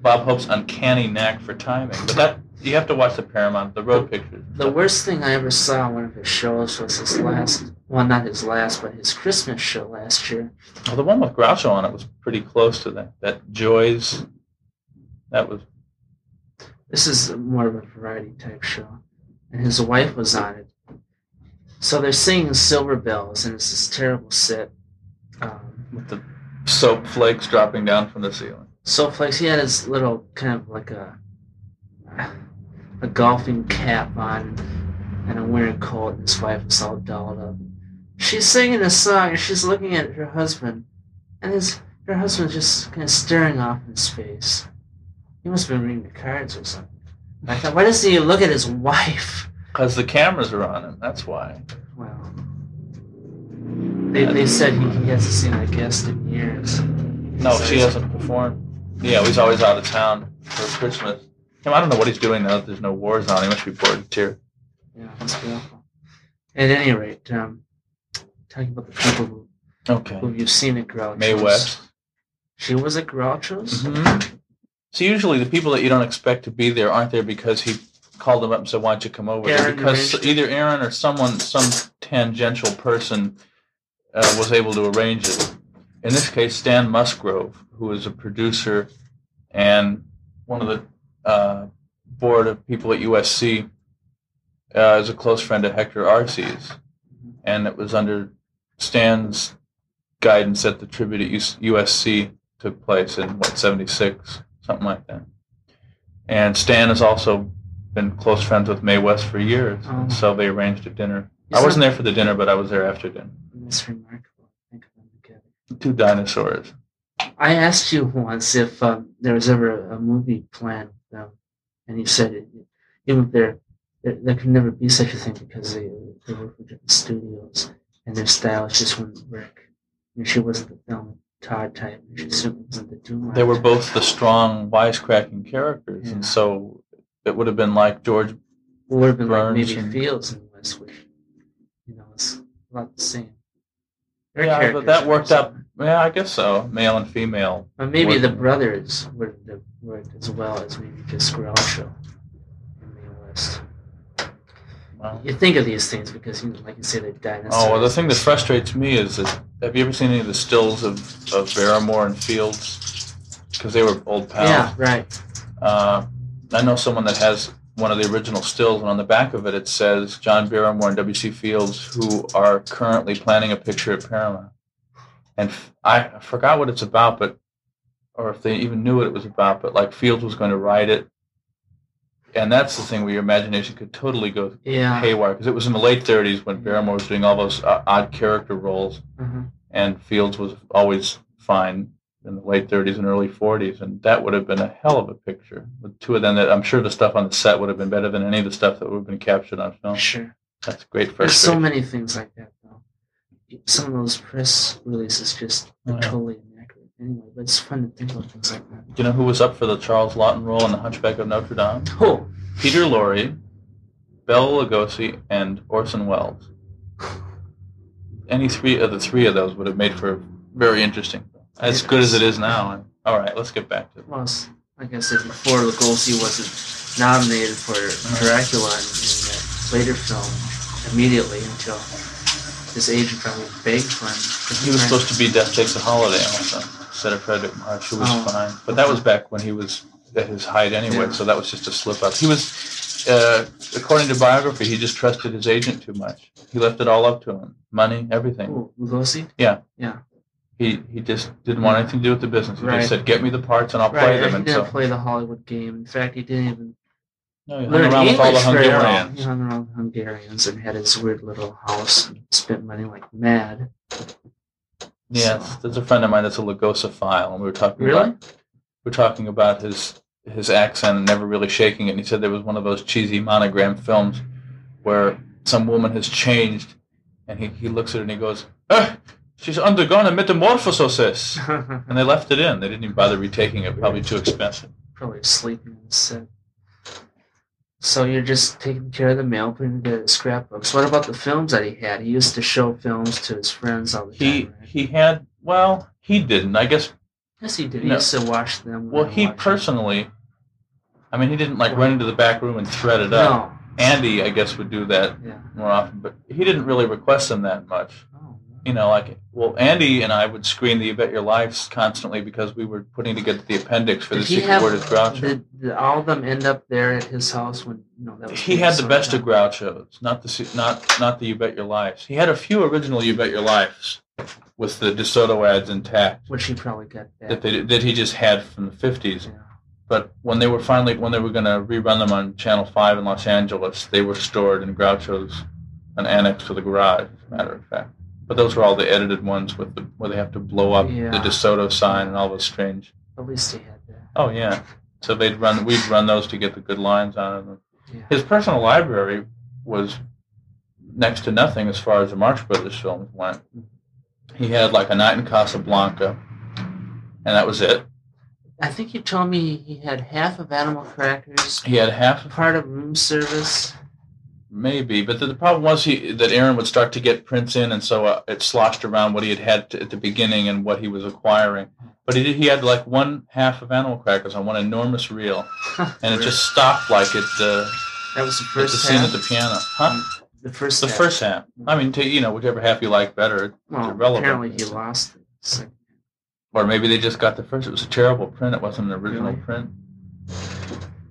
Bob Hope's uncanny knack for timing. But that you have to watch the Paramount, the road pictures. the worst thing I ever saw on one of his shows was his last. Well, not his last, but his Christmas show last year. Well, the one with Groucho on it was pretty close to that. That Joy's. That was This is more of a variety type show, and his wife was on it. So they're singing Silver Bells, and it's this terrible set. Um, with the soap flakes dropping down from the ceiling. so flakes. he had his little kind of like a a golfing cap on and a wearing coat, and his wife was all dolled up. She's singing a song, and she's looking at her husband, and his her husband's just kind of staring off in space. He must have been reading the cards or something. I thought, why doesn't he look at his wife? Because the cameras are on him. That's why. Well, they, they said he, he hasn't seen a guest in years. No, she hasn't performed. Yeah, he's always out of town for Christmas. I don't know what he's doing now that there's no wars on. He must be bored to tears. Yeah, that's awful. At any rate, um, talking about the people who, Okay. who you've seen at Groucho's. Mae West. She was at Groucho's? hmm So usually the people that you don't expect to be there aren't there because he called them up and said, "Why don't you come over?" Erin because arranged either Erin or someone, some tangential person, uh, was able to arrange it. In this case, Stan Musgrove, who is a producer and one of the uh, board of people at USC, uh, is a close friend of Hector Arce's, and it was under Stan's guidance that the tribute at USC took place in what '76, something like that. And Stan has also been close friends with Mae West for years, Oh. so they arranged a dinner. I wasn't there for the dinner, but I was there after dinner. It's remarkable. Think of them together. Two dinosaurs. I asked you once if um, there was ever a movie planned with them, and you said it, even if there, there there could never be such a thing because they they work with different studios and their styles just wouldn't work. I mean, she wasn't the film Todd type, and she the Doom. They were both the strong, wisecracking characters, Yeah. and so it would have been like George. Would have been like Burns maybe and- Fields and Westwood. You know, it's about the same. Their Yeah, but that worked out. Yeah, I guess so. Male and female. But maybe the brothers would have worked as well as maybe just Groucho and Mae West. Well, You think of these things because, you like you say, they're dinosaurs. Oh well, the thing that frustrates me is that have you ever seen any of the stills of of Barrymore and Fields? Because they were old pals. Yeah, right. Uh, I know someone that has one of the original stills, and on the back of it it says John Barrymore and W.C. Fields, who are currently planning a picture at Paramount. And I forgot what it's about, but or if they even knew what it was about, but like Fields was going to write it. And that's the thing where your imagination could totally go Yeah. haywire because it was in the late 30s when Barrymore was doing all those uh, odd character roles, Uh-huh. and Fields was always fine in the late 30s and early 40s, and that would have been a hell of a picture. With two of them, that I'm sure the stuff on the set would have been better than any of the stuff that would have been captured on film. Sure. That's great There's so many things like that, though. Some of those press releases just Oh, yeah. totally anyway, but it's fun to think about things like that. Do you know who was up for the Charles Laughton role in The Hunchback of Notre Dame? Oh, Peter Lorre, Bela Lugosi, and Orson Welles. Any three of the three of those would have made for a very interesting. film. As good as it is now. All right, let's get back to it. well, like I said before, Lugosi wasn't nominated for Dracula in, that later film immediately until his agent finally begged for him. He was supposed to be Death Takes a Holiday also, instead of Fredric March, who was Oh. fine. But that was back when he was at his height anyway, Yeah. so that was just a slip up. He was, uh, according to biography, he just trusted his agent too much. He left it all up to him money, everything. Lugosi? Yeah. Yeah. He he just didn't want anything to do with the business. He Right. just said, "Get me the parts and I'll Right, play and them." he And didn't so, play the Hollywood game. In fact, he didn't even no, he hung learn around with all the English. Hungarians. He hung around with Hungarians and had his weird little house and spent money like mad. Yes, there's a friend of mine that's a Lugosophile, and we were talking Really? about we're talking about his his accent and never really shaking it. And he said there was one of those cheesy monogram films where some woman has changed, and he, he looks at her and he goes, "Ah, she's undergone a metamorphosis." *laughs* And they left it in. They didn't even bother retaking it. Probably too expensive. Probably sleeping in the set. So you're just taking care of the mail, putting together the scrapbooks. What about the films that he had? He used to show films to his friends all the He time. Right? he had well, he didn't. I guess. yes, he did. He No. used to watch them. Well, he personally. I mean, he didn't like run into the back room and thread it up. Andy, I guess, would do that Yeah. more often, but he didn't really request them that much. Oh, You know, like well, Andy and I would screen the You Bet Your Lives constantly because we were putting together the appendix for Did the he Secret have- Word is Groucho. Did, did all of them end up there at his house when? No, that was he had the best out. of Groucho's, not the not not the You Bet Your Lives. He had a few original You Bet Your Lives with the DeSoto ads intact which he probably got back. that they, that he just had from the fifties. yeah. But when they were finally when they were going to rerun them on Channel Five in Los Angeles, they were stored in Groucho's, an annex to the garage. As a matter of fact, but those were all the edited ones with the where they have to blow up Yeah. the DeSoto sign and all those strange. At least he had that. Oh yeah, so they'd run we'd run those to get the good lines out of them. Yeah. His personal library was next to nothing as far as the Marx Brothers films went. He had like a night in Casablanca, and that was it. I think you told me he had half of Animal Crackers, He had half of part of room service. Maybe, but the, the problem was he that Erin would start to get prints in, and so uh, it sloshed around what he had had to, at the beginning and what he was acquiring. But he did, he had like one half of Animal Crackers on one enormous reel, *laughs* and it just stopped like it. uh, That was the first the scene half. at the piano, huh? The first. The half. first half. I mean, to, you know, whichever half you like better. It's Well, irrelevant. apparently he lost it. Second. Or maybe they just got the first. It was a terrible print. It wasn't an original Really? print.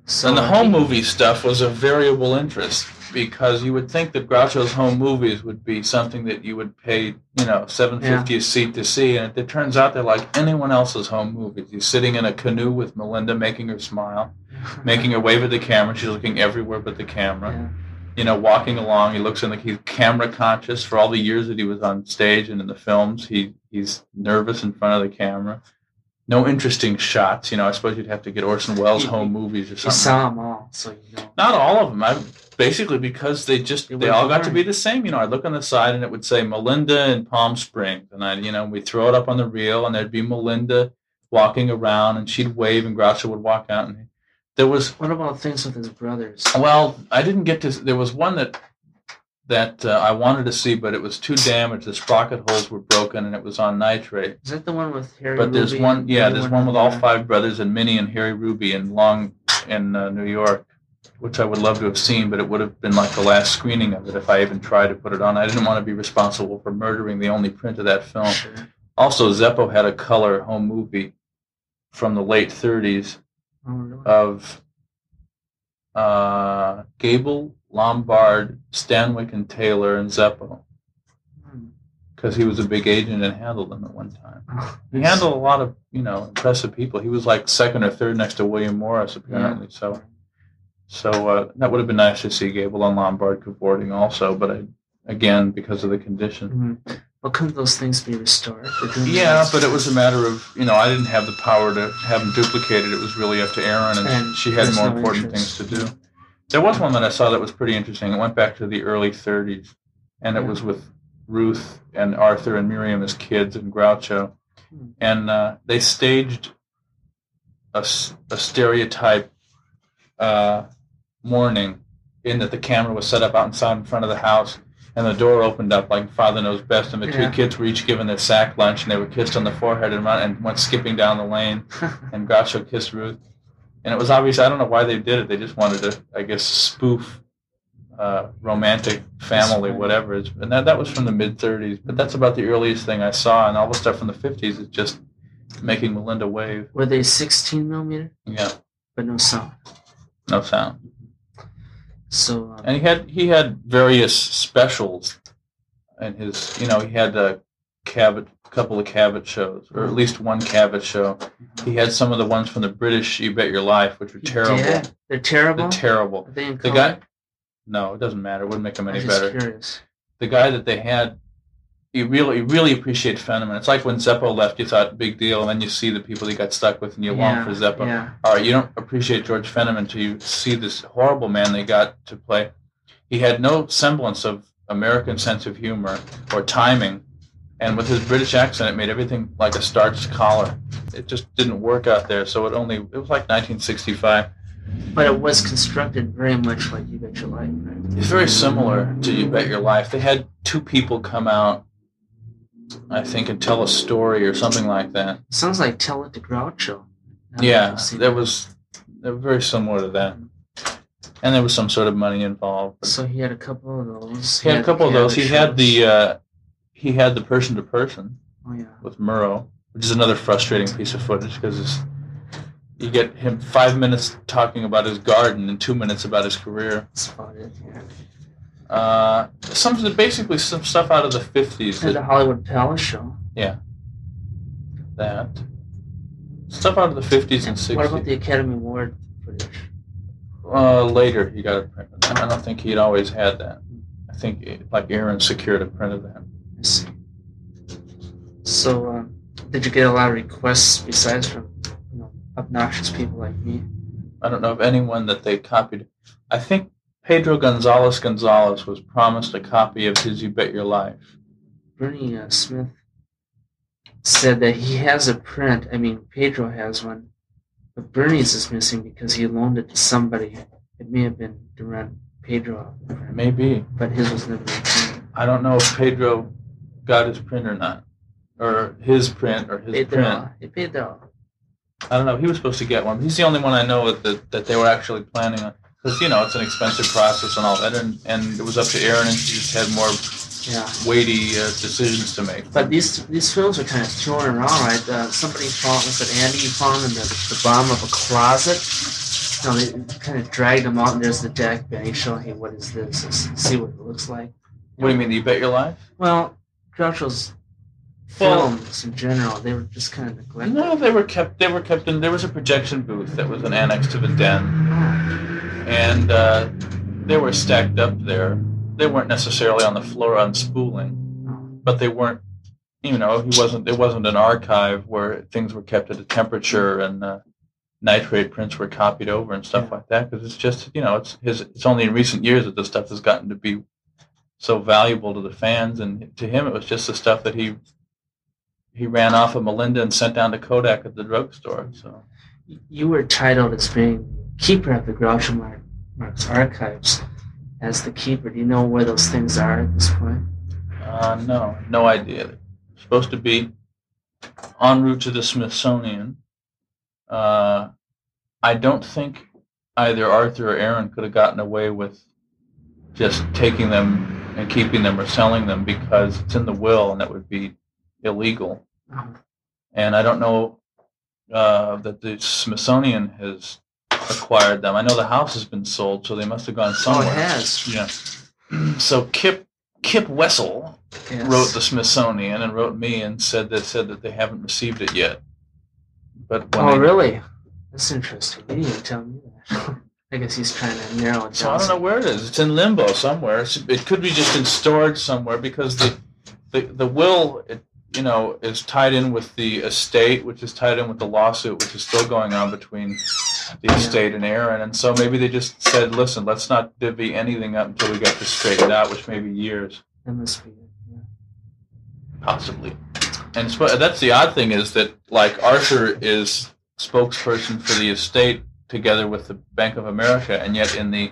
So and the home movie stuff was of variable interest because you would think that Groucho's home movies would be something that you would pay, you know, seven fifty a seat to see, and it turns out they're like anyone else's home movies. He's sitting in a canoe with Melinda, making her smile, *laughs* making her wave at the camera. She's looking everywhere but the camera. Yeah. You know, walking along, he looks in like he's camera conscious for all the years that he was on stage and in the films. He he's nervous in front of the camera. No interesting shots. You know, I suppose you'd have to get Orson Welles' home movies or something. You saw them all, so you know. Not all of them. I basically because they just they all got to be the same. You know, I'd look on the side and it would say Melinda in Palm Springs, and I, you know, we'd throw it up on the reel, and there'd be Melinda walking around, and she'd wave, and Groucho would walk out, and there was What about things with his brothers? well, I didn't get to. There was one that that uh, I wanted to see, but it was too damaged. The sprocket holes were broken, and it was on nitrate. Is that the one with Harry? Ruby? But there's Ruby one, yeah, there's one with all five brothers and Minnie and Harry Ruby in Long in uh, New York, which I would love to have seen, but it would have been like the last screening of it if I even tried to put it on. I didn't want to be responsible for murdering the only print of that film. Sure. Also, Zeppo had a color home movie from the late 30s Oh, really? of uh, Gable, Lombard, Stanwyck, and Taylor, and Zeppo, Hmm. because he was a big agent and handled them at one time. Oh, He handled a lot of, you know, impressive people. He was like second or third next to William Morris, apparently. So, so uh, that would have been nice to see Gable and Lombard cavorting also, but I, again, because of the condition. Mhm. Well, couldn't those things be restored? Yeah, but it was a matter of, you know, I didn't have the power to have them duplicated. It was really up to Erin, and, And she had more no important interest. things to do. There was one that I saw that was pretty interesting. It went back to the early 30s, and it Yeah. was with Ruth and Arthur and Miriam as kids and Groucho. Hmm. And uh, they staged a, a stereotype uh, morning in that the camera was set up outside in front of the house and the door opened up like Father Knows Best, and the two kids were each given their sack lunch, and they were kissed on the forehead and, run, and went skipping down the lane *laughs* and Groucho kissed Ruth. And it was obvious. I don't know why they did it. They just wanted to, I guess, spoof uh, romantic family, whatever. It's, and that, that was from the mid 30s. But that's about the earliest thing I saw. And all the stuff from the 50s is just making Melinda wave. Were they 16 millimeter, Yeah, but no sound? no sound. So um, And he had he had various specials, and his you know he had a Cavett couple of Cavett shows, or at least one Cavett show. He had some of the ones from the British You Bet Your Life, which were terrible. Yeah, they're terrible. They're terrible. Are they in The color? guy, no, it doesn't matter. It wouldn't make them I'm any just better. curious. The guy that they had, you really, you really appreciate Fenneman. It's like when Zeppo left, you thought big deal, and then you see the people he got stuck with, and you yeah, long for Zeppo. Yeah, All right, you don't appreciate George Fenneman until you see this horrible man they got to play. He had no semblance of American sense of humor or timing, and with his British accent, it made everything like a starched collar. It just didn't work out there. So it only it was like 1965. but it was constructed very much like You Bet Your Life, right? It's very similar to You Bet Your Life. They had two people come out, I think, and tell a story or something like that. Sounds like Tell It to Groucho. Yeah, that was they were very similar to that. And there was some sort of money involved. So he had a couple of those. He had a the couple of those. He had the uh, he had the person to person Oh yeah. with Murrow, which is another frustrating piece of footage because you get him five minutes talking about his garden and two minutes about his career. That's about it. Yeah. Uh, some basically some stuff out of the fifties. The Hollywood Palace show. Yeah. That stuff out of the fifties and sixties. What about the Academy Award footage? Uh, later he got a print of that. I don't think he'd always had that. I think it, like Erin secured a print of that. I see. So, um, did you get a lot of requests besides from you know obnoxious people like me? I don't know of anyone that they copied. I think Pedro Gonzalez Gonzalez was promised a copy of his You Bet Your Life. Bernie uh, Smith said that he has a print. I mean, Pedro has one, but Bernie's is missing because he loaned it to somebody. It may have been run Pedro off the print, Maybe. but his was never returned. I don't know if Pedro got his print or not. Or his print or his Paid print. their all. They paid their all. I don't know. He was supposed to get one. He's the only one I know that, that they were actually planning on. Because you know it's an expensive process and all that, and and it was up to Erin, and she just had more Yeah. weighty uh, decisions to make. But these these films are kind of thrown around, right? Uh, somebody found, was it Andy? Found them in the, the bottom of a closet. You know, they kind of dragged them out, and there's the deck. Benny showing, hey, what is this? Let's see what it looks like. What do you mean? You bet your life? Well, Groucho's Well- films in general, they were just kind of neglected. No, they were kept. They were kept in. There was a projection booth that was an annex to the den, Oh, and uh, they were stacked up there. They weren't necessarily on the floor unspooling, but they weren't. You know, he wasn't. It wasn't an archive where things were kept at a temperature and uh, nitrate prints were copied over and stuff Yeah. like that. Because it's just, you know, it's his. It's only in recent years that this stuff has gotten to be so valuable to the fans, and to him, it was just the stuff that he he ran off of Melinda and sent down to Kodak at the drugstore. So. You were titled as being keeper of the Groucho Mar- Marx archives. As the keeper, do you know where those things are at this point? Uh, no, no idea. Supposed to be en route to the Smithsonian. Uh, I don't think either Arthur or Erin could have gotten away with just taking them and keeping them or selling them because it's in the will and that would be illegal. Oh, And I don't know uh, that the Smithsonian has acquired them. I know the house has been sold, so they must have gone somewhere. oh it has. Yeah. So Kip Kip Wessel Yes. wrote the Smithsonian and wrote me and said that said that they haven't received it yet. But Oh, they, really? That's interesting. He didn't tell me that. *laughs* I guess he's trying to narrow it So down. I don't know where it is. It's in limbo somewhere. It's- It could be just in storage somewhere because the the, the will, it, you know, is tied in with the estate, which is tied in with the lawsuit, which is still going on between the estate and Erin. And so maybe they just said, listen, let's not divvy anything up until we get this straightened out, which may be years. That must be it. Yeah. Possibly. And that's the odd thing is that like Arthur is spokesperson for the estate together with the Bank of America, and yet in the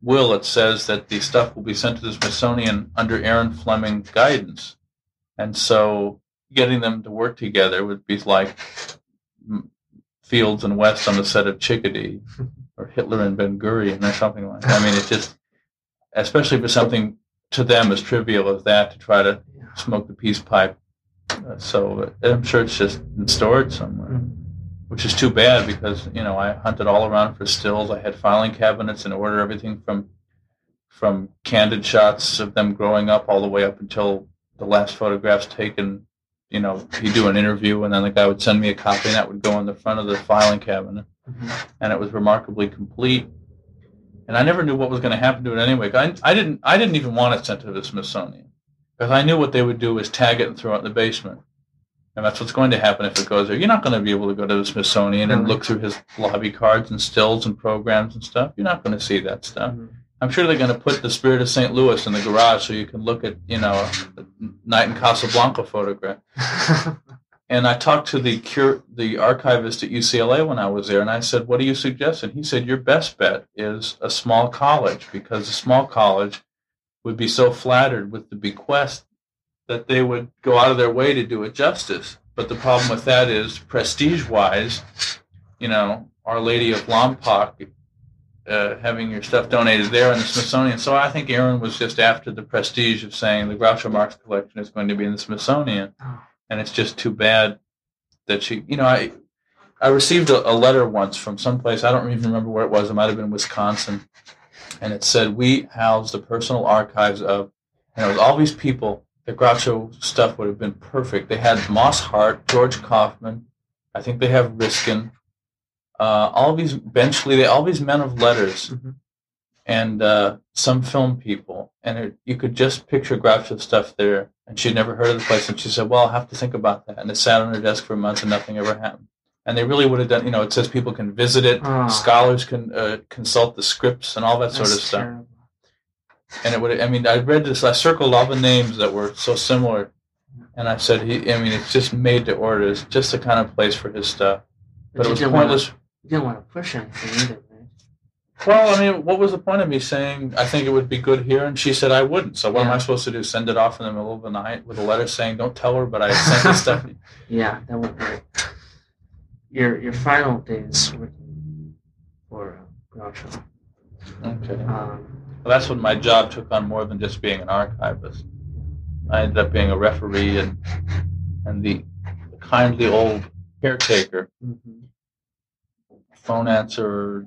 will it says that the stuff will be sent to the Smithsonian under Erin Fleming guidance, and so getting them to work together would be like Fields and West on the set of Chickadee, *laughs* or Hitler and Ben Gurion, or something like. that. I mean, it just, especially for something to them as trivial as that, to try to smoke the peace pipe. Uh, so uh, I'm sure it's just in storage somewhere, Mhm. which is too bad because you know I hunted all around for stills. I had filing cabinets in order, everything from from candid shots of them growing up all the way up until the last photographs taken. You know, he'd do an interview, and then the guy would send me a copy, and that would go in the front of the filing cabinet Mhm. and it was remarkably complete. And I never knew what was going to happen to it anyway. I, I didn't. I didn't even want it sent to the Smithsonian because I knew what they would do is tag it and throw it in the basement, and that's what's going to happen if it goes there. You're not going to be able to go to the Smithsonian and look through his lobby cards and stills and programs and stuff. You're not going to see that stuff. Mhm. I'm sure they're going to put the Spirit of St. Louis in the garage so you can look at you know a night in Casablanca photograph. *laughs* And I talked to the cur- the archivist at UCLA when I was there, and I said, "What do you suggest?" And he said, "Your best bet is a small college because a small college would be so flattered with the bequest that they would go out of their way to do it justice. But the problem with that is prestige-wise, you know, Our Lady of Lompoc." Uh, having your stuff donated there in the Smithsonian. So I think Erin was just after the prestige of saying the Groucho Marx collection is going to be in the Smithsonian Oh. and it's just too bad that she you know i i received a, a letter once from someplace i don't even remember where it was it might have been wisconsin and it said we house the personal archives of and it was all these people the groucho stuff would have been perfect they had moss hart george kaufman i think they have riskin uh, all these benchley they all these men of letters Mhm. and uh, some film people, and it, you could just picture Groucho's stuff there. And she'd never heard of the place, and she said, "Well, I'll have to think about that." And it sat on her desk for months, and nothing ever happened. And they really would have done. You know, it says people can visit it, Ah. scholars can uh, consult the scripts and all that sort of That's stuff. terrible. And it would. I mean, I read this. I circled all the names that were so similar, and I said, "He." I mean, it's just made to order. It's just the kind of place for his stuff. But it was pointless. Want to, you didn't want to push anything either, right? Well, I mean, what was the point of me saying I think it would be good here? And she said I wouldn't. So what am I supposed to do? Send it off in the middle of the night with a letter saying, "Don't tell her," but I sent this stuff. *laughs* *laughs* Yeah, that would hurt. Your your final days working for uh, Groucho. Okay. Um, Well, that's when my job took on more than just being an archivist. I ended up being a referee and and the, the kindly old caretaker, mhm. Phone answerer,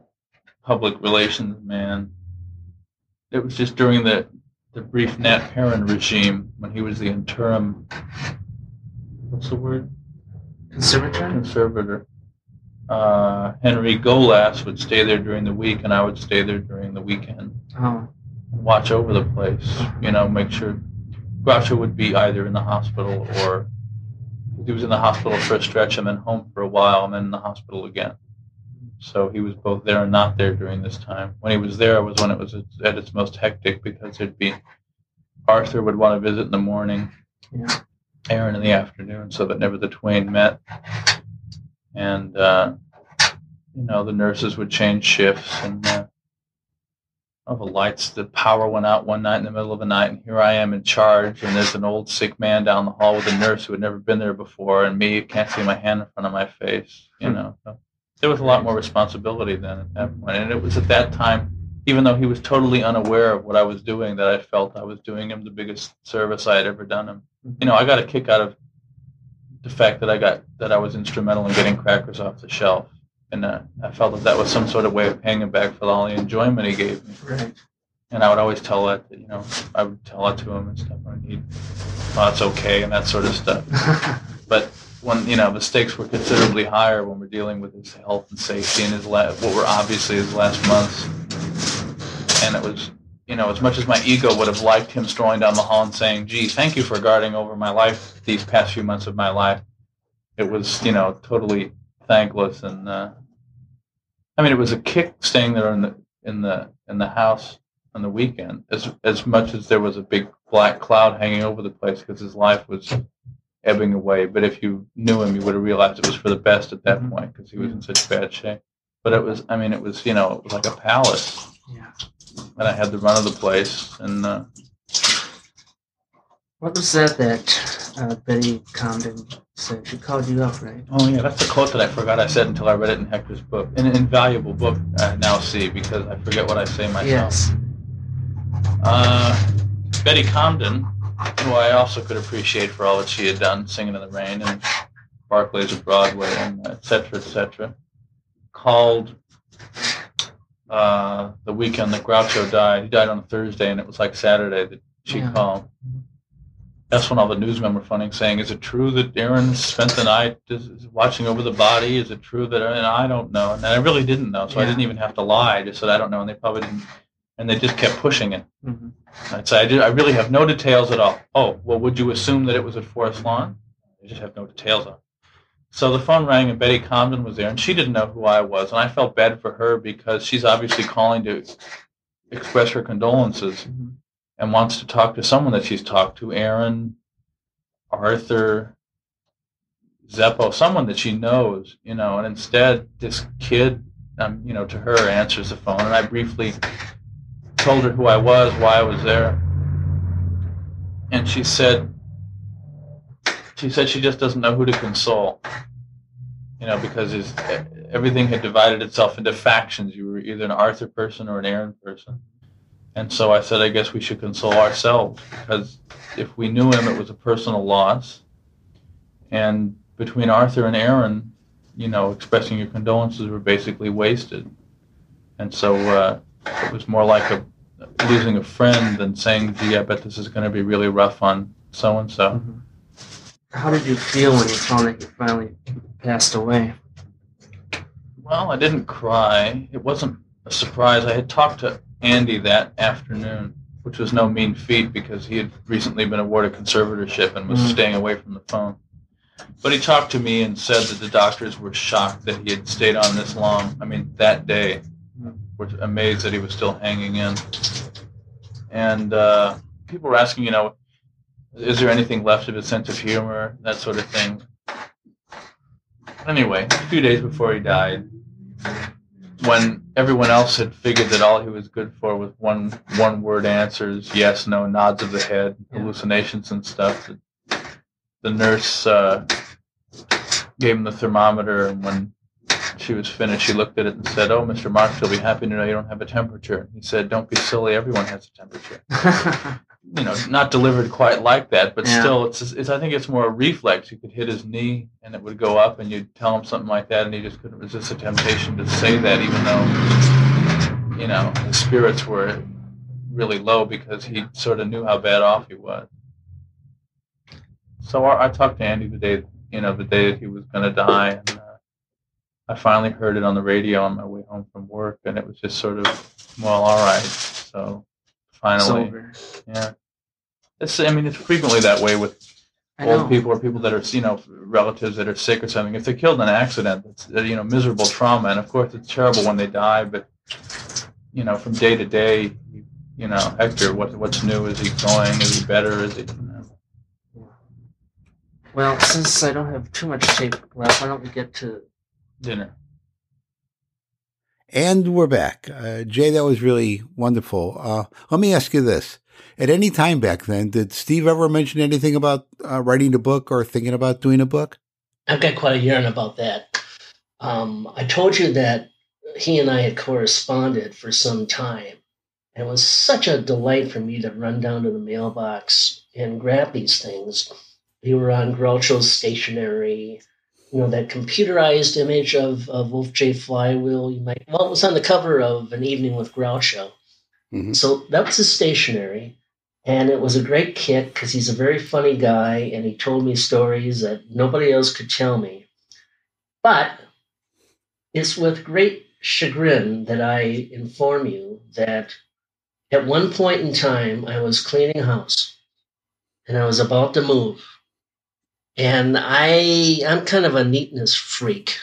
public relations man. It was just during the the brief Nat Perrin regime when he was the interim. What's the word? Conservatory? Conservator. Uh, Henry Golas would stay there during the week, and I would stay there during the weekend. Oh, watch over the place. You know, make sure Groucho would be either in the hospital or he was in the hospital for a stretch and then home for a while and then in the hospital again. So he was both there and not there during this time. When he was there was when it was at its most hectic because it'd be Arthur would want to visit in the morning, yeah. Erin in the afternoon, so that never the twain met. And uh, you know, the nurses would change shifts and. Uh, all the lights, the power went out one night in the middle of the night, and here I am in charge, and there's an old sick man down the hall with a nurse who had never been there before, and me can't see my hand in front of my face, you know. So there was a lot more responsibility then at that point, and it was at that time, even though he was totally unaware of what I was doing, that I felt I was doing him the biggest service I had ever done him. You know, I got a kick out of the fact that I got that I was instrumental in getting crackers off the shelf and uh, I felt that that was some sort of way of paying him back for all the enjoyment he gave me. Right. And I would always tell that, you know, I would tell that to him and stuff. And he'd, well, it's okay and that sort of stuff. *laughs* But when you know the stakes were considerably higher when we're dealing with his health and safety and his la- what were obviously his last months, and it was. You know, as much as my ego would have liked him strolling down the hall and saying, "Gee, thank you for guarding over my life these past few months of my life," it was, you know, totally thankless and uh, I mean it was a kick staying there in the in the in the house on the weekend as as much as there was a big black cloud hanging over the place because his life was ebbing away but if you knew him you would have realized it was for the best at that Mhm. point because he was in such bad shape but it was I mean it was you know it was like a palace yeah. and I had the run of the place and uh, What was that that uh, Betty Comden said? She called you up, right? Oh yeah, that's the quote that I forgot I said until I read it in Hector's book. An invaluable book I now see because I forget what I say myself. Yes. Uh, Betty Comden, who I also could appreciate for all that she had done, Singing in the Rain and Barkleys of Broadway and et cetera, et cetera, called uh, the weekend that Groucho died. He died on a Thursday, and it was like Saturday that she Yeah. called. That's when all the newsmen were phoning, saying, "Is it true that Erin spent the night watching over the body? Is it true that?" And I don't know, and I really didn't know, so I didn't even have to lie. I just said I don't know, and they probably didn't, and they just kept pushing it. hmm I'd say I, did, I really have no details at all. Oh, well, would you assume that it was at Forest Lawn? I just have no details on. it. So the phone rang and Betty Comden was there, and she didn't know who I was, and I felt bad for her because she's obviously calling to express her condolences Mhm. and wants to talk to someone that she's talked to, Erin, Arthur, Zeppo, someone that she knows, you know, and instead this kid, um, you know, to her answers the phone, and I briefly told her who I was, why I was there, and she said, she said she just doesn't know who to console, you know, because everything had divided itself into factions. You were either an Arthur person or an Erin person. And so I said, I guess we should console ourselves because if we knew him, it was a personal loss. And between Arthur and Erin, you know, expressing your condolences were basically wasted. And so uh, it was more like a losing a friend and saying, gee, I bet this is going to be really rough on so and so. How did you feel when you found that he finally passed away? Well, I didn't cry. It wasn't a surprise. I had talked to Andy that afternoon, which was no mean feat because he had recently been awarded conservatorship and was Mm. staying away from the phone. But he talked to me and said that the doctors were shocked that he had stayed on this long. I mean, that day, Mm. were amazed that he was still hanging in. And uh, people were asking, you know, is there anything left of his sense of humor, that sort of thing. Anyway, a few days before he died, when everyone else had figured that all he was good for was one one word answers, yes, no, nods of the head, hallucinations and stuff, the nurse uh, gave him the thermometer, and when she was finished, she looked at it and said, "Oh, Mr. Marx, you'll be happy to know you don't have a temperature." He said, "Don't be silly. Everyone has a temperature." *laughs* you know, not delivered quite like that, but Yeah. still, it's, it's. I think it's more a reflex. You could hit his knee, and it would go up, and you'd tell him something like that, and he just couldn't resist the temptation to say that, even though, you know, his spirits were really low because he sort of knew how bad off he was. So I, I talked to Andy the day, you know, the day that he was going to die, and I finally heard it on the radio on my way home from work, and it was just sort of, well, all right. So finally, yeah. It's, I mean, it's frequently that way with old people or people that are, you know, relatives that are sick or something. If they're killed in an accident, it's, uh, you know, miserable trauma. And of course, it's terrible when they die, but, you know, from day to day, you, you know, Hector, what, what's new? Is he going? Is he better? Is he, you know, Well, since I don't have too much tape left, why don't we get to dinner? And we're back. Uh, Jay, that was really wonderful. Uh, let me ask you this. At any time back then, did Steve ever mention anything about uh, writing a book or thinking about doing a book? I've got quite a yarn about that. Um, I told you that he and I had corresponded for some time. And it was such a delight for me to run down to the mailbox and grab these things. They were on Groucho's stationery, you know, that computerized image of, of Wolf J. Flywheel. You might, well, it was on the cover of An Evening with Groucho. Mhm. So that was his stationery. And it was a great kick because he's a very funny guy and he told me stories that nobody else could tell me. But it's with great chagrin that I inform you that at one point in time I was cleaning house and I was about to move. And I I'm kind of a neatness freak.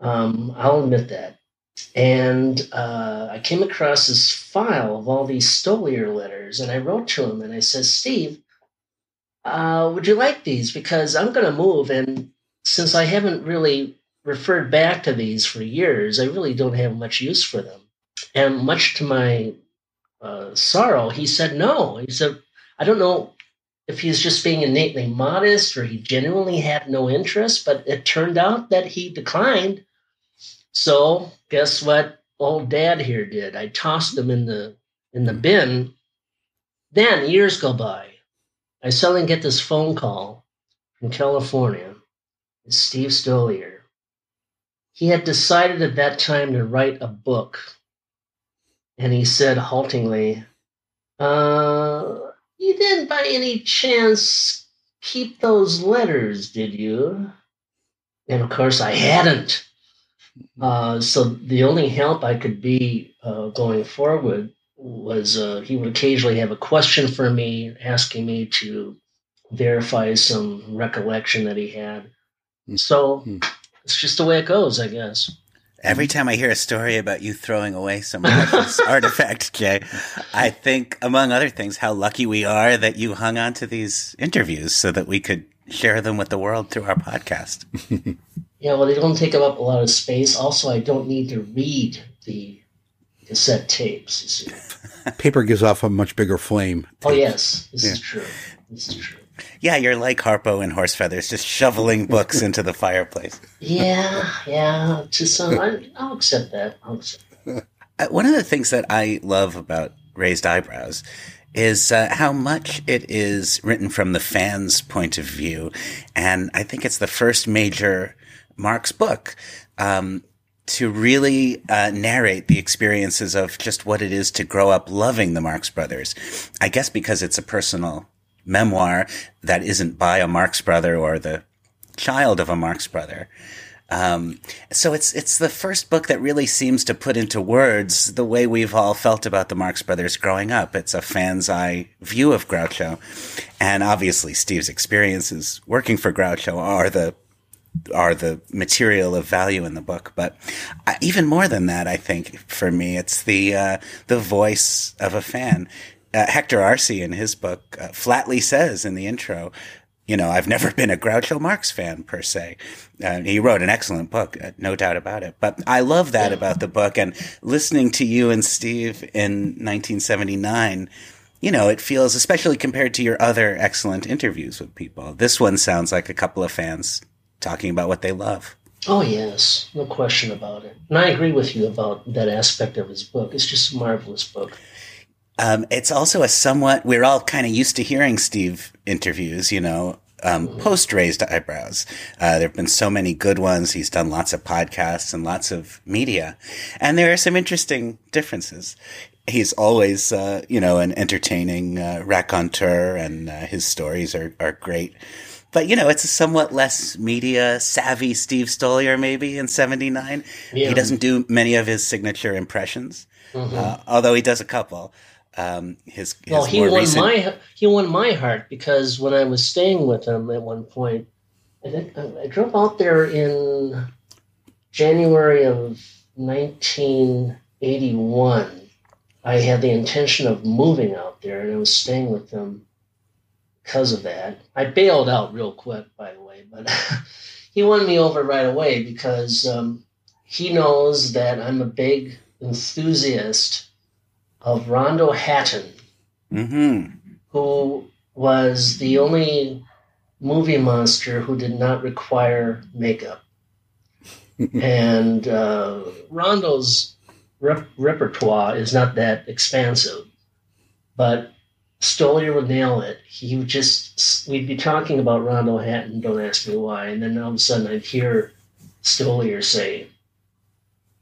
Um, I'll admit that. And uh, I came across this file of all these Stoliar letters, and I wrote to him and I said, Steve, uh, would you like these? Because I'm going to move, and since I haven't really referred back to these for years, I really don't have much use for them. And much to my uh, sorrow, he said no. He said, I don't know if he's just being innately modest or he genuinely had no interest, but it turned out that he declined. So guess what old dad here did? I tossed them in the in the bin. Then years go by. I suddenly get this phone call from California. It's Steve Stoliar. He had decided at that time to write a book. And he said haltingly, uh, you didn't by any chance keep those letters, did you? And of course I hadn't. Uh, so the only help I could be uh, going forward was uh, he would occasionally have a question for me, asking me to verify some recollection that he had. So Hmm. it's just the way it goes, I guess. Every mm. time I hear a story about you throwing away some precious *laughs* artifact, Jay, I think, among other things, how lucky we are that you hung on to these interviews so that we could share them with the world through our podcast. *laughs* Yeah, well, they don't take up a lot of space. Also, I don't need to read the cassette tapes. You see. *laughs* Paper gives off a much bigger flame. Oh yes, this Yeah. is true. This is true. Yeah, you're like Harpo and Horse Feathers, just shoveling books into the fireplace. Yeah, yeah. To some, I, I'll accept that. I'll accept. Uh, one of the things that I love about Raised Eyebrows is uh, how much it is written from the fans' point of view. And I think it's the first major Marx book um, to really uh, narrate the experiences of just what it is to grow up loving the Marx Brothers. I guess because it's a personal memoir that isn't by a Marx brother or the child of a Marx brother. Um, so it's it's the first book that really seems to put into words the way we've all felt about the Marx Brothers growing up. It's a fan's eye view of Groucho, and obviously Steve's experiences working for Groucho are the are the material of value in the book. But uh, even more than that, I think for me, it's the uh, the voice of a fan. Uh, Hector Arce in his book uh, flatly says in the intro, you know, I've never been a Groucho Marx fan per se. Uh, he wrote an excellent book, uh, no doubt about it. But I love that about the book. And listening to you and Steve in 1979, you know, it feels, especially compared to your other excellent interviews with people, this one sounds like a couple of fans talking about what they love. Oh, yes, no question about it. And I agree with you about that aspect of his book. It's just a marvelous book. Um, it's also a somewhat, we're all kind of used to hearing Steve interviews, you know, um, post raised eyebrows. Uh, there have been so many good ones. He's done lots of podcasts and lots of media. And there are some interesting differences. He's always, uh, you know, an entertaining uh, raconteur and uh, his stories are, are great. But, you know, it's a somewhat less media savvy Steve Stoliar maybe in 79. Yeah. He doesn't do many of his signature impressions, uh, although he does a couple. Um, his, his Well, he won recent- my he won my heart because when I was staying with him at one point, I think I I drove out there in January of 1981. I had the intention of moving out there, and I was staying with him because of that. I bailed out real quick, by the way, but *laughs* he won me over right away because um, he knows that I'm a big enthusiast of Rondo Hatton Mhm. who was the only movie monster who did not require makeup. *laughs* and uh, Rondo's rep- repertoire is not that expansive, but Stoliar would nail it. He would just, we'd be talking about Rondo Hatton, don't ask me why, and then all of a sudden I'd hear Stoliar say,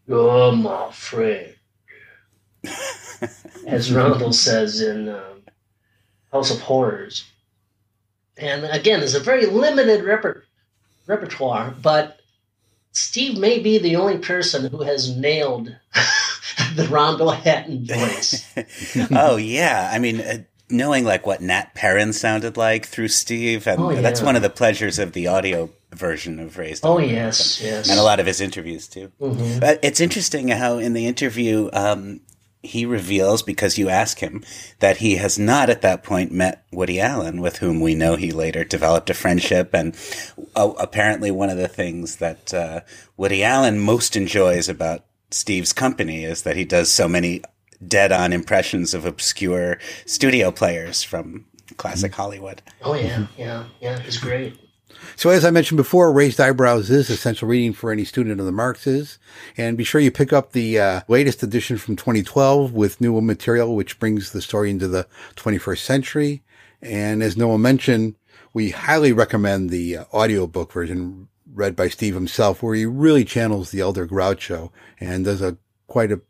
You're my friend. *laughs* As Rondo says in um, House of Horrors. And again, there's a very limited reper- repertoire, but Steve may be the only person who has nailed *laughs* the Rondo Hatton voice. *laughs* oh yeah, I mean, uh, knowing like what Nat Perrin sounded like through Steve, and Oh, yeah. that's one of the pleasures of the audio version of Raised. Oh, yes, and, yes. and a lot of his interviews too. Mhm. But it's interesting how in the interview. Um, he reveals because you ask him that he has not at that point met Woody Allen, with whom we know he later developed a friendship. And uh, apparently, one of the things that uh, Woody Allen most enjoys about Steve's company is that he does so many dead on impressions of obscure studio players from classic Hollywood. Oh, yeah, yeah, yeah, he's great. So as I mentioned before, Raised Eyebrows is essential reading for any student of the Marxes. And be sure you pick up the uh, latest edition from 2012 with new material, which brings the story into the 21st century. And as Noah mentioned, we highly recommend the uh, audiobook version read by Steve himself, where he really channels the Elder Groucho and does a quite a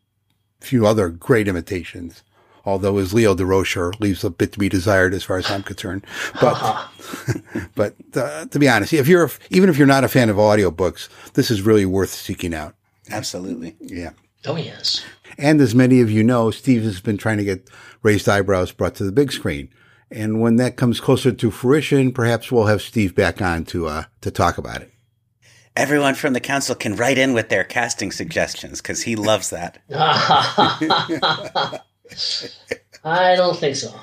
few other great imitations. Although his Leo Durocher leaves a bit to be desired as far as I'm concerned. But *laughs* but uh, to be honest, if you're even if you're not a fan of audiobooks, this is really worth seeking out. Absolutely. Yeah. Oh, yes. And as many of you know, Steve has been trying to get raised eyebrows brought to the big screen. And when that comes closer to fruition, perhaps we'll have Steve back on to uh, to talk about it. Everyone from the council can write in with their casting suggestions because he loves that. *laughs* *laughs* I don't think so.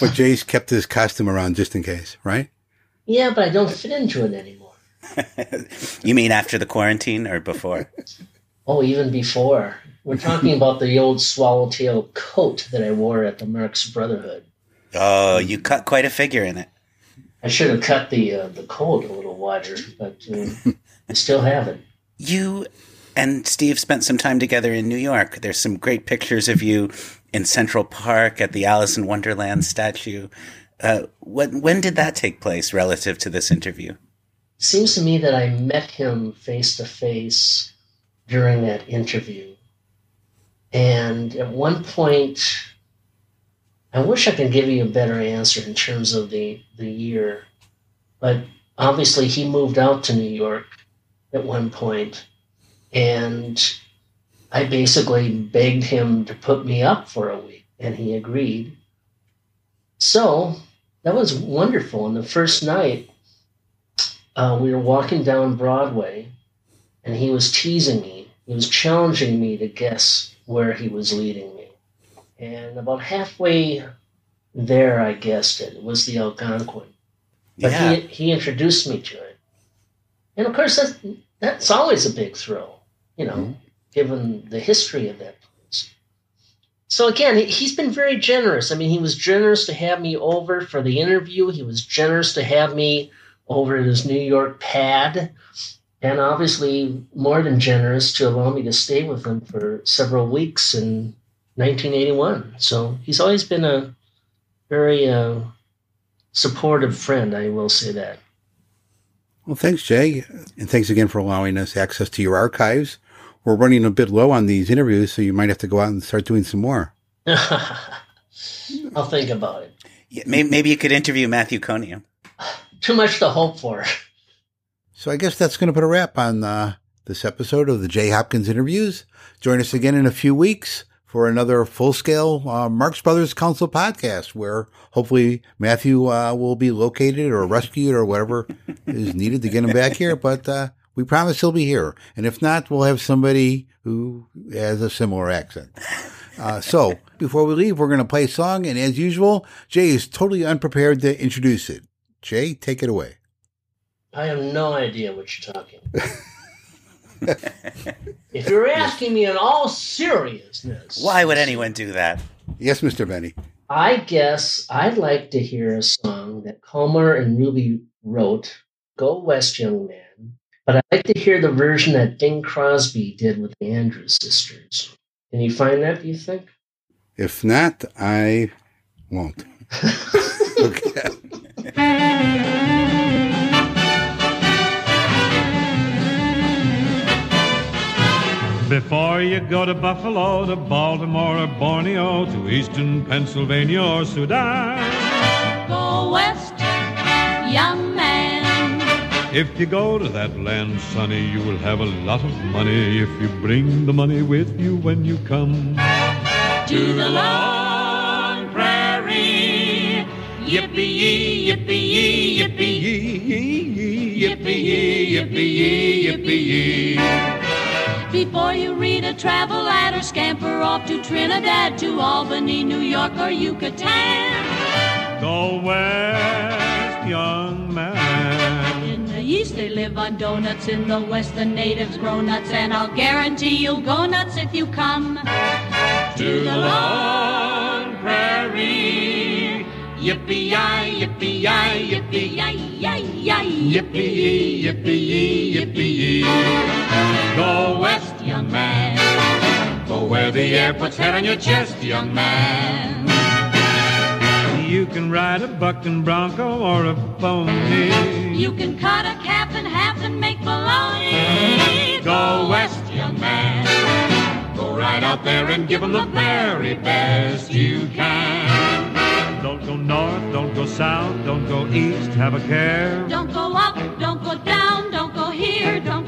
But Jay's kept his costume around just in case, right? Yeah, but I don't fit into it anymore. *laughs* You mean after the quarantine or before? *laughs* Oh, even before. We're talking about the old swallowtail coat that I wore at the Marx Brotherhood. Oh, you cut quite a figure in it. I should have cut the uh, the coat a little wider, but uh, I still have it. You and Steve spent some time together in New York. There's some great pictures of you in Central Park at the Alice in Wonderland statue. Uh, when when did that take place relative to this interview? seems to me that I met him face to face during that interview. And at one point, I wish I could give you a better answer in terms of the, the year. But obviously, he moved out to New York at one point, and I basically begged him to put me up for a week, and he agreed. So that was wonderful. And the first night, uh, we were walking down Broadway, and he was teasing me. He was challenging me to guess where he was leading me. And about halfway there, I guessed it. It was the Algonquin. But Yeah. he, he introduced me to it. And of course, that's, that's always a big thrill, you know, given the history of that place. So again, he- he's been very generous. I mean, he was generous to have me over for the interview. He was generous to have me over at his New York pad. and obviously more than generous to allow me to stay with him for several weeks in 1981. So he's always been a very uh, supportive friend, I will say that. Well, thanks, Jay. And thanks again for allowing us access to your archives. We're running a bit low on these interviews, so you might have to go out and start doing some more. *laughs* I'll think about it. Yeah, maybe, maybe you could interview Matthew Coniam. Too much to hope for. So I guess that's going to put a wrap on uh, this episode of the Jay Hopkins interviews. Join us again in a few weeks for another full scale uh, Marx Brothers Council podcast where hopefully Matthew uh, will be located or rescued or whatever is needed to get him back here. But uh, we promise he'll be here. And if not, we'll have somebody who has a similar accent. Uh, so *laughs* before we leave, we're going to play a song. And as usual, Jay is totally unprepared to introduce it. Jay, take it away. I have no idea what you're talking *laughs* if you're asking me in all seriousness. Why would anyone do that? Yes, Mr. Benny. I guess I'd like to hear a song that Kalmar and Ruby wrote, Go West, Young Man. But I'd like to hear the version that Bing Crosby did with the Andrews sisters. Can you find that, do you think? If not, I won't. *laughs* okay. Before you go to Buffalo, to Baltimore or Borneo, to eastern Pennsylvania or Sudan. Go west, young man. If you go to that land, sonny, you will have a lot of money if you bring the money with you when you come to the long prairie. Yippee, yippee, yippee, yippee, yippee, yippee. Before you read a travel ad or scamper off to Trinidad, to Albany, New York, or Yucatan. Go west, young man. East they live on donuts, in the west the natives grow nuts, and I'll guarantee you'll go nuts if you come to the long prairie. Yippee-yi, yippee-yi, yippee-yi-yi-yi, yippee yippee yippee Go west, young man. Go where the air puts head on your chest, young man. You can ride a bucking bronco or a pony. You can cut a cap in half and make bologna. Go west, young man. Go right out there and give them the very best you can. Don't go north, don't go south, don't go east, have a care. Don't go up, don't go down, don't go here, don't.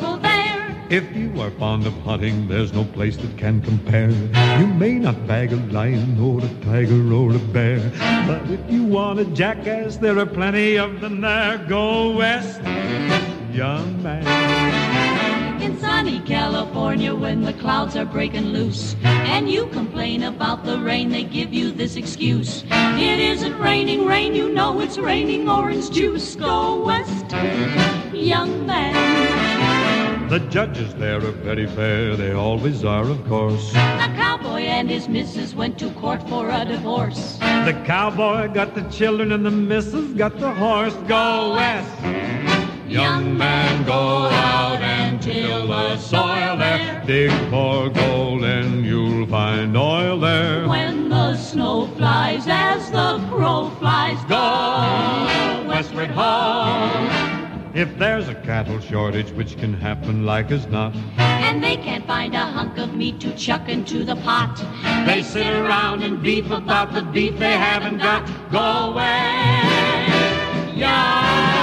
If you are fond of hunting, there's no place that can compare. You may not bag a lion or a tiger or a bear, but if you want a jackass, there are plenty of them there. Go west, young man. In sunny California, when the clouds are breaking loose, and you complain about the rain, they give you this excuse. It isn't raining rain, you know it's raining orange juice. Go west, young man. The judges there are very fair, they always are, of course. The cowboy and his missus went to court for a divorce. The cowboy got the children and the missus got the horse. Go west, young man, go out and till the soil there. Dig for gold and you'll find oil there. When the snow flies as the crow flies, go westward home. If there's a cattle shortage, which can happen like as not, and they can't find a hunk of meat to chuck into the pot, they sit around and beef about the beef they haven't got. Go away, young